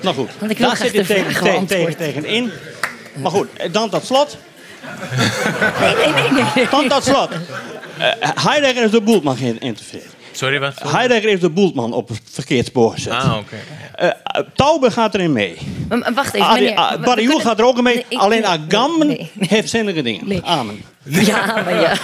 nou goed, Want ik daar zit hij tegen, tegen, tegen, tegen in. Maar goed, dan tot slot. Nee, nee, nee. nee. Dan tot slot. Uh, Heidegger is de boelman geïnterfereerd. Sorry, wat? Heidegger heeft de boelman op het verkeerd spoor gezet. Ah, oké. Okay. Uh, Taube gaat erin mee. Maar, wacht even, meneer. Uh, Barioel gaat er ook mee. Nee, Alleen nee, Agamben nee, heeft zinnige dingen. Amen. Ja, maar ja.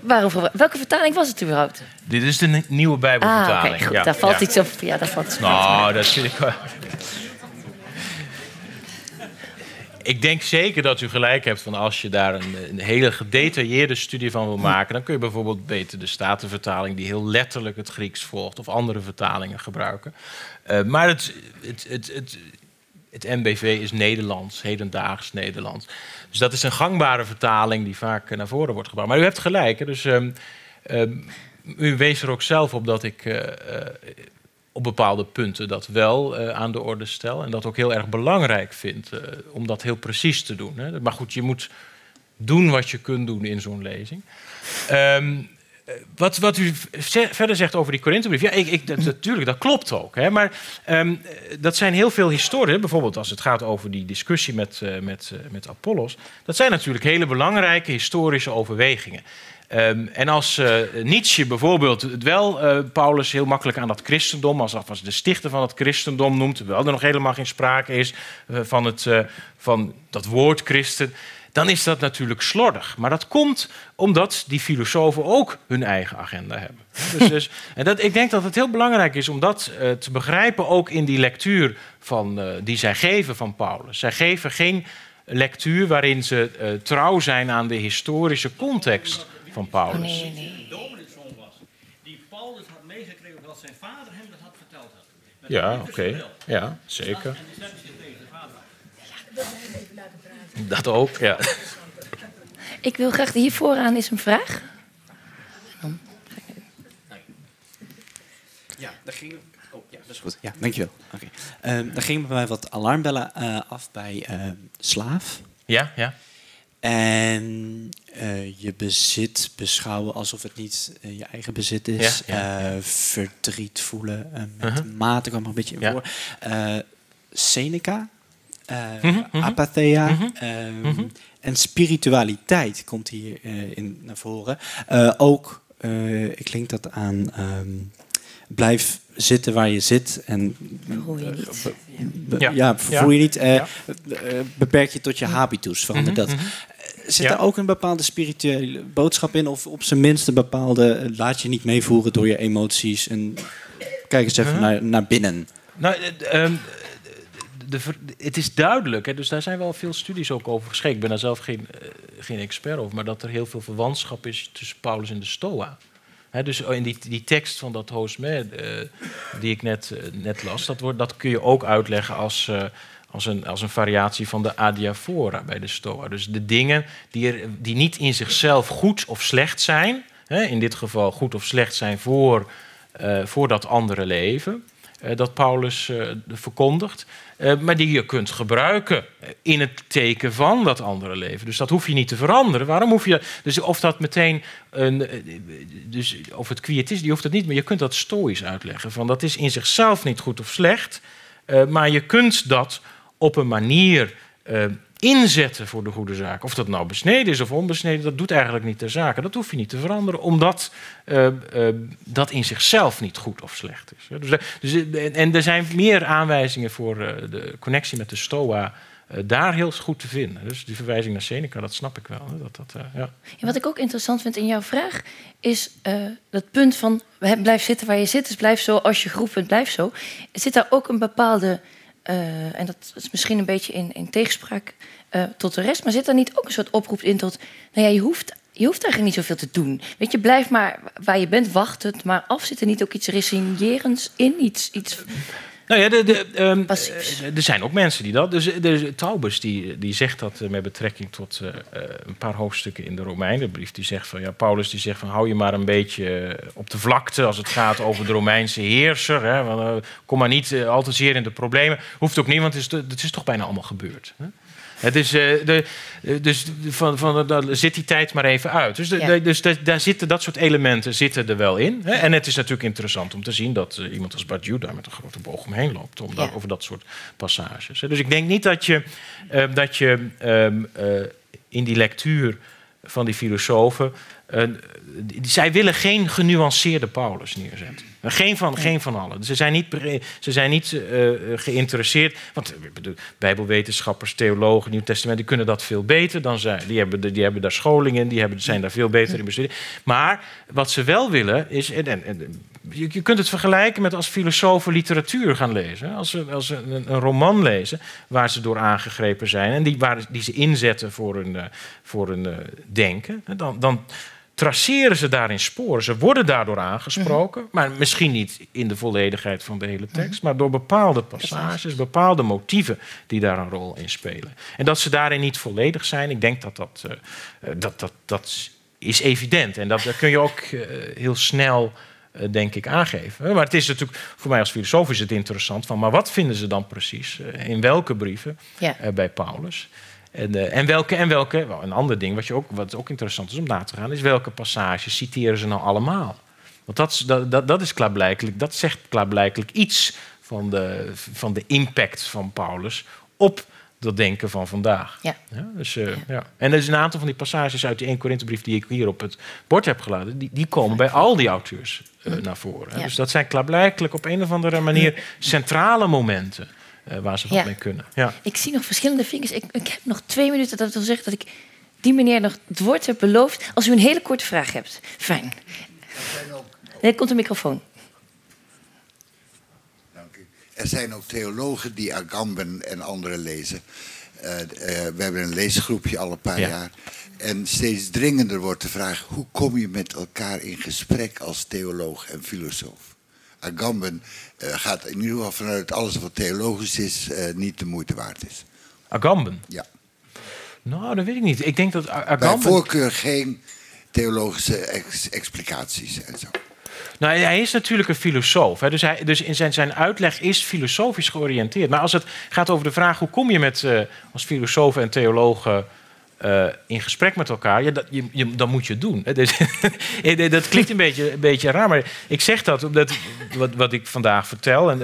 Waarom, welke vertaling was het überhaupt? Dit is de nieuwe Bijbelvertaling. Ah, oké, goed. Ja, daar valt ja. iets op. Ja, daar valt iets Nou, dat vind ik wel ik denk zeker dat u gelijk hebt van als je daar een, een, hele gedetailleerde studie van wil maken, dan kun je bijvoorbeeld beter de Statenvertaling die heel letterlijk het Grieks volgt of andere vertalingen gebruiken. Uh, maar het, het, het, het, het MBV is Nederlands, hedendaags Nederlands. Dus dat is een gangbare vertaling die vaak naar voren wordt gebracht. Maar u hebt gelijk. Dus ehm, ehm, u wees er ook zelf op dat ik op bepaalde punten dat wel aan de orde stel. En dat ook heel erg belangrijk vind om dat heel precies te doen. Hè? Maar goed, je moet doen wat je kunt doen in zo'n lezing. Um, wat, wat u verder zegt over die Korinthebrief, ja, ik, ik, dat, natuurlijk, dat klopt ook. Hè, maar um, dat zijn heel veel historie, bijvoorbeeld als het gaat over die discussie met, uh, met, met Apollos. Dat zijn natuurlijk hele belangrijke historische overwegingen. Um, en als uh, Nietzsche bijvoorbeeld het wel Paulus heel makkelijk aan dat christendom, als, als de stichter van het christendom noemt, terwijl er nog helemaal geen sprake is van, het, van dat woord christen, dan is dat natuurlijk slordig. Maar dat komt omdat die filosofen ook hun eigen agenda hebben. Dus, dus, en dat, ik denk dat het heel belangrijk is om dat uh, te begrijpen, ook in die lectuur van, uh, die zij geven van Paulus. Zij geven geen lectuur waarin ze uh, trouw zijn aan de historische context van Paulus. Nee, nee. was, die Paulus had meegekregen dat zijn vader hem dat had verteld. Had. Ja, oké. Okay. Ja, zeker. Dat ook, ja. Ik wil graag, hier vooraan is een vraag. Ja, daar ging... Oh, ja, dat is goed. Ja, dankjewel. Oké. Okay. Um, daar gingen bij mij wat alarmbellen uh, af bij uh, slaaf. Ja, ja. En uh, je bezit beschouwen alsof het niet je eigen bezit is. Ja, ja. verdriet voelen met -huh. mate kwam er een beetje in voor. Seneca, mm -hmm, apatheia mm -hmm, um, en spiritualiteit komt hier uh, in naar voren. Ook, ik link dat aan, um, blijf zitten waar je zit en vervoer je niet. ja. ja, vervoer je niet. Ja. beperk je tot je habitus, verander Mhm, dat. Zit daar ook een bepaalde spirituele boodschap in? Of op zijn minst een bepaalde, laat je niet meevoeren door je emoties en kijk eens even naar, naar binnen. Nou, um, de, het is duidelijk, hè, dus daar zijn wel veel studies ook over geschreven. Ik ben daar zelf geen, uh, geen expert over, maar dat er heel veel verwantschap is tussen Paulus en de Stoa. Dus in die, die tekst van dat Hoosme, uh, die ik net, uh, net las, dat, dat kun je ook uitleggen als, als, een, als een variatie van de adiaphora bij de Stoa. Dus de dingen die, er, die niet in zichzelf goed of slecht zijn, in dit geval goed of slecht zijn voor, voor dat andere leven, dat Paulus verkondigt. Uh, maar die je kunt gebruiken in het teken van dat andere leven. Dus dat hoef je niet te veranderen. Waarom hoef je. Dus of dat meteen. Een, dus of het kwiet is, die hoeft het niet. Maar je kunt dat stoïs uitleggen. Van dat is in zichzelf niet goed of slecht. Uh, maar je kunt dat op een manier. Inzetten voor de goede zaak. Of dat nou besneden is of onbesneden, dat doet eigenlijk niet ter zake. Dat hoef je niet te veranderen, omdat uh, uh, dat in zichzelf niet goed of slecht is. Dus, dus, en er zijn meer aanwijzingen voor de connectie met de Stoa daar heel goed te vinden. Dus die verwijzing naar Seneca, dat snap ik wel. Dat, dat, ja. Ja, wat ik ook interessant vind in jouw vraag, is dat punt van blijf zitten waar je zit, dus blijf zo als je groep bent, blijf zo. Zit daar ook een bepaalde uh, en dat is misschien een beetje in, in tegenspraak uh, tot de rest, maar zit daar niet ook een soort oproep in tot, nou ja, je hoeft, je hoeft eigenlijk niet zoveel te doen. Weet je, blijf maar waar je bent, wacht het maar af. Zit er niet ook iets resignerends in? Iets, iets nou ja, de, de, um, er zijn ook mensen die dat. Dus de, Taubes die, die zegt dat met betrekking tot uh, een paar hoofdstukken in de Romeinenbrief. Die zegt van ja, Paulus die zegt van hou je maar een beetje op de vlakte als het gaat over de Romeinse heerser. Hè, want, uh, kom maar niet uh, al te zeer in de problemen. Hoeft ook niet, want het is, het is toch bijna allemaal gebeurd. Hè? Het is, uh, de, dus van, van, dan zit die tijd maar even uit. Dus, de, ja. de, dus de, daar zitten dat soort elementen zitten er wel in. Hè? En het is natuurlijk interessant om te zien dat uh, iemand als Bart daar met een grote boog omheen loopt. Om ja. daar, over dat soort passages. Dus ik denk niet dat je, uh, dat je um, in die lectuur van die filosofen. Zij willen geen genuanceerde Paulus neerzetten. Geen van, geen van allen. Ze zijn niet, ze zijn niet uh, geïnteresseerd. Want bedoel, Bijbelwetenschappers, theologen, Nieuw Testament, die kunnen dat veel beter dan zij. Die hebben, die hebben daar scholing in, die hebben, zijn daar veel beter in bestuderen. Maar wat ze wel willen is. En, en, en, je, je, kunt het vergelijken met als filosofen literatuur gaan lezen. Als ze, als ze een, een, roman lezen waar ze door aangegrepen zijn en die, waar, die ze inzetten voor hun, voor hun denken. Dan. dan traceren ze daarin sporen. Ze worden daardoor aangesproken, maar misschien niet in de volledigheid van de hele tekst, maar door bepaalde passages, bepaalde motieven die daar een rol in spelen. En dat ze daarin niet volledig zijn, ik denk dat dat, uh, dat, dat, dat is evident. En dat, dat kun je ook uh, heel snel denk ik, aangeven. Maar het is natuurlijk, voor mij als filosoof is het interessant van, maar wat vinden ze dan precies? in welke brieven ja. bij Paulus? En, uh, en, welke, en welke, wel, een ander ding wat, je ook, wat ook interessant is om na te gaan, is welke passages citeren ze nou allemaal? Want dat, dat, dat, dat is klaarblijkelijk, dat zegt klaarblijkelijk iets van de, van de impact van Paulus op dat denken van vandaag. Ja. ja dus, uh, ja. En er is een aantal van die passages uit die 1 Korinthebrief die ik hier op het bord heb geladen, die, die komen bij al die auteurs uh, naar voren. Ja. Dus dat zijn klaarblijkelijk op een of andere manier centrale momenten. Uh, waar ze wat Ja. mee kunnen. Ja. Ik zie nog verschillende vingers. Ik, ik heb nog twee minuten. Dat wil zeggen dat ik die meneer nog het woord heb beloofd. Als u een hele korte vraag hebt. Fijn. Nee, komt de microfoon. Dank u. Er zijn ook theologen die Agamben en anderen lezen. Eh, eh, we hebben een leesgroepje al een paar Ja. jaar. En steeds dringender wordt de vraag: hoe kom je met elkaar in gesprek als theoloog en filosoof? Agamben eh, gaat in ieder geval vanuit alles wat theologisch is eh, niet de moeite waard is. Agamben. Ja. Nou, dat weet ik niet. Ik denk dat A- Bij Agamben... voorkeur geen theologische ex- explicaties en zo. Nou, hij is natuurlijk een filosoof. Hè. Dus, hij, dus in zijn, zijn uitleg is filosofisch georiënteerd. Maar als het gaat over de vraag hoe kom je met, eh, als filosofen en theologen eh, in gesprek met elkaar, ja, dat, je, je, dan moet je doen. Dus, eh, dat klinkt een beetje, een beetje raar, maar ik zeg dat omdat wat, wat ik vandaag vertel, en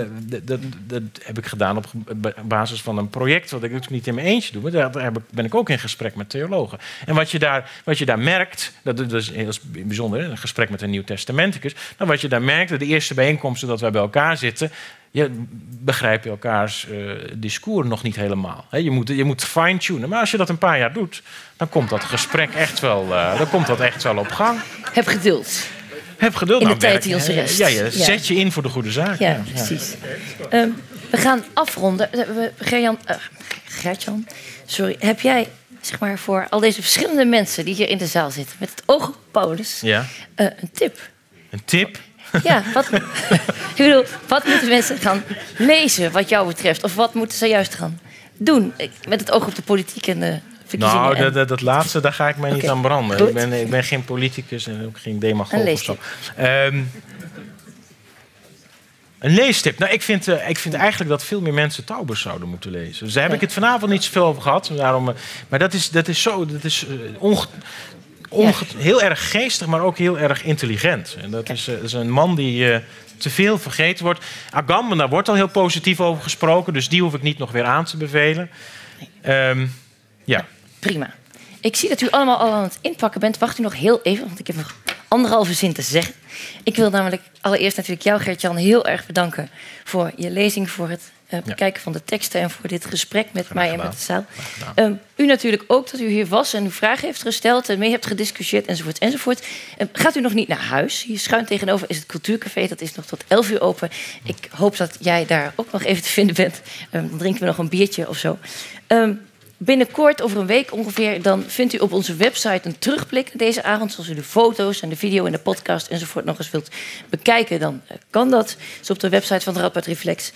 dat, dat, heb ik gedaan op ba- basis van een project wat ik natuurlijk niet in mijn eentje doe, maar daar ben ik ook in gesprek met theologen. En wat je daar, wat je daar merkt, dat, is heel bijzonder, een gesprek met een Nieuw Testamenticus, nou, wat je daar merkt, de eerste bijeenkomsten dat wij bij elkaar zitten, je begrijp je elkaars eh, discours nog niet helemaal. Je moet, je moet fine-tunen. Maar als je dat een paar jaar doet, dan komt dat gesprek echt wel, eh, dan komt dat echt wel op gang. Heb geduld. Heb geduld In de aan tijd die ons rest. Ja, je Ja. zet je in voor de goede zaak. Ja, precies. Ehm, we gaan afronden. Eh, Gerjan, Gertjan, sorry. Heb jij, zeg maar, voor al deze verschillende mensen die hier in de zaal zitten, met het oog op Paulus, Ja. eh, een tip? Een tip. Ja, wat, ik bedoel, wat moeten mensen gaan lezen wat jou betreft? Of wat moeten ze juist gaan doen? Ik- Met het oog op de politiek en de verkiezingen. Nou, dat, dat, dat laatste, daar ga ik mij niet aan branden. goed. Ik ben, ik ben geen politicus en ook geen Een demagoog of zo. Ehm, een leestip. Nou, ik vind, eh, ik vind eigenlijk dat veel meer mensen Taubers zouden moeten lezen. Dus daar heb ik het vanavond niet zoveel over gehad. Daarom, eh, maar dat is, dat is zo... Dat is, eh, onge- heel erg geestig, maar ook heel erg intelligent. En dat is, eh, is een man die... eh, te veel vergeten wordt. Agamben, daar wordt al heel positief over gesproken, dus die hoef ik niet nog weer aan te bevelen. Ehm, ja. Prima. Ik zie dat u allemaal al aan het inpakken bent. Wacht u nog heel even, want ik heb nog anderhalve zin te zeggen. Ik wil namelijk allereerst natuurlijk jou, Gert-Jan, heel erg bedanken voor je lezing, voor het eh, bekijken van de teksten en voor dit gesprek met mij en met de zaal. Ehm, u natuurlijk ook dat u hier was en uw vragen heeft gesteld en mee hebt gediscussieerd enzovoort enzovoort. Ehm, gaat u nog niet naar huis? Hier schuin tegenover is het Cultuurcafé, dat is nog tot 11 uur open. Ik hoop dat jij daar ook nog even te vinden bent. Ehm, dan drinken we nog een biertje of zo. Binnenkort, over een week ongeveer, dan vindt u op onze website een terugblik naar deze avond. Zoals u de foto's en de video en de podcast enzovoort nog eens wilt bekijken, dan eh, kan dat. Dat is op de website van de Radboud Reflex.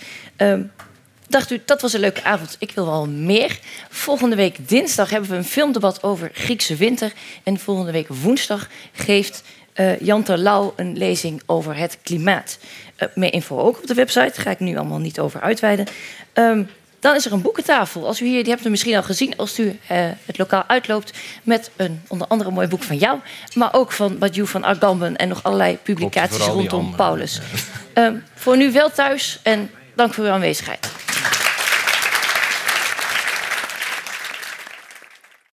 Dacht u, dat was een leuke avond. Ik wil wel meer. Volgende week dinsdag hebben we een filmdebat over Griekse winter. En volgende week woensdag geeft eh Jan Terlouw een lezing over het klimaat. Eh meer info ook op de website. Daar ga ik nu allemaal niet over uitweiden. Ehm, dan is er een boekentafel. Als u hier, die hebt u misschien al gezien als u eh, het lokaal uitloopt. Met een onder andere een mooi boek van jou. Maar ook van Badiou van Agamben en nog allerlei publicaties rondom. Paulus. Ehm, voor nu wel thuis en Dank voor uw aanwezigheid.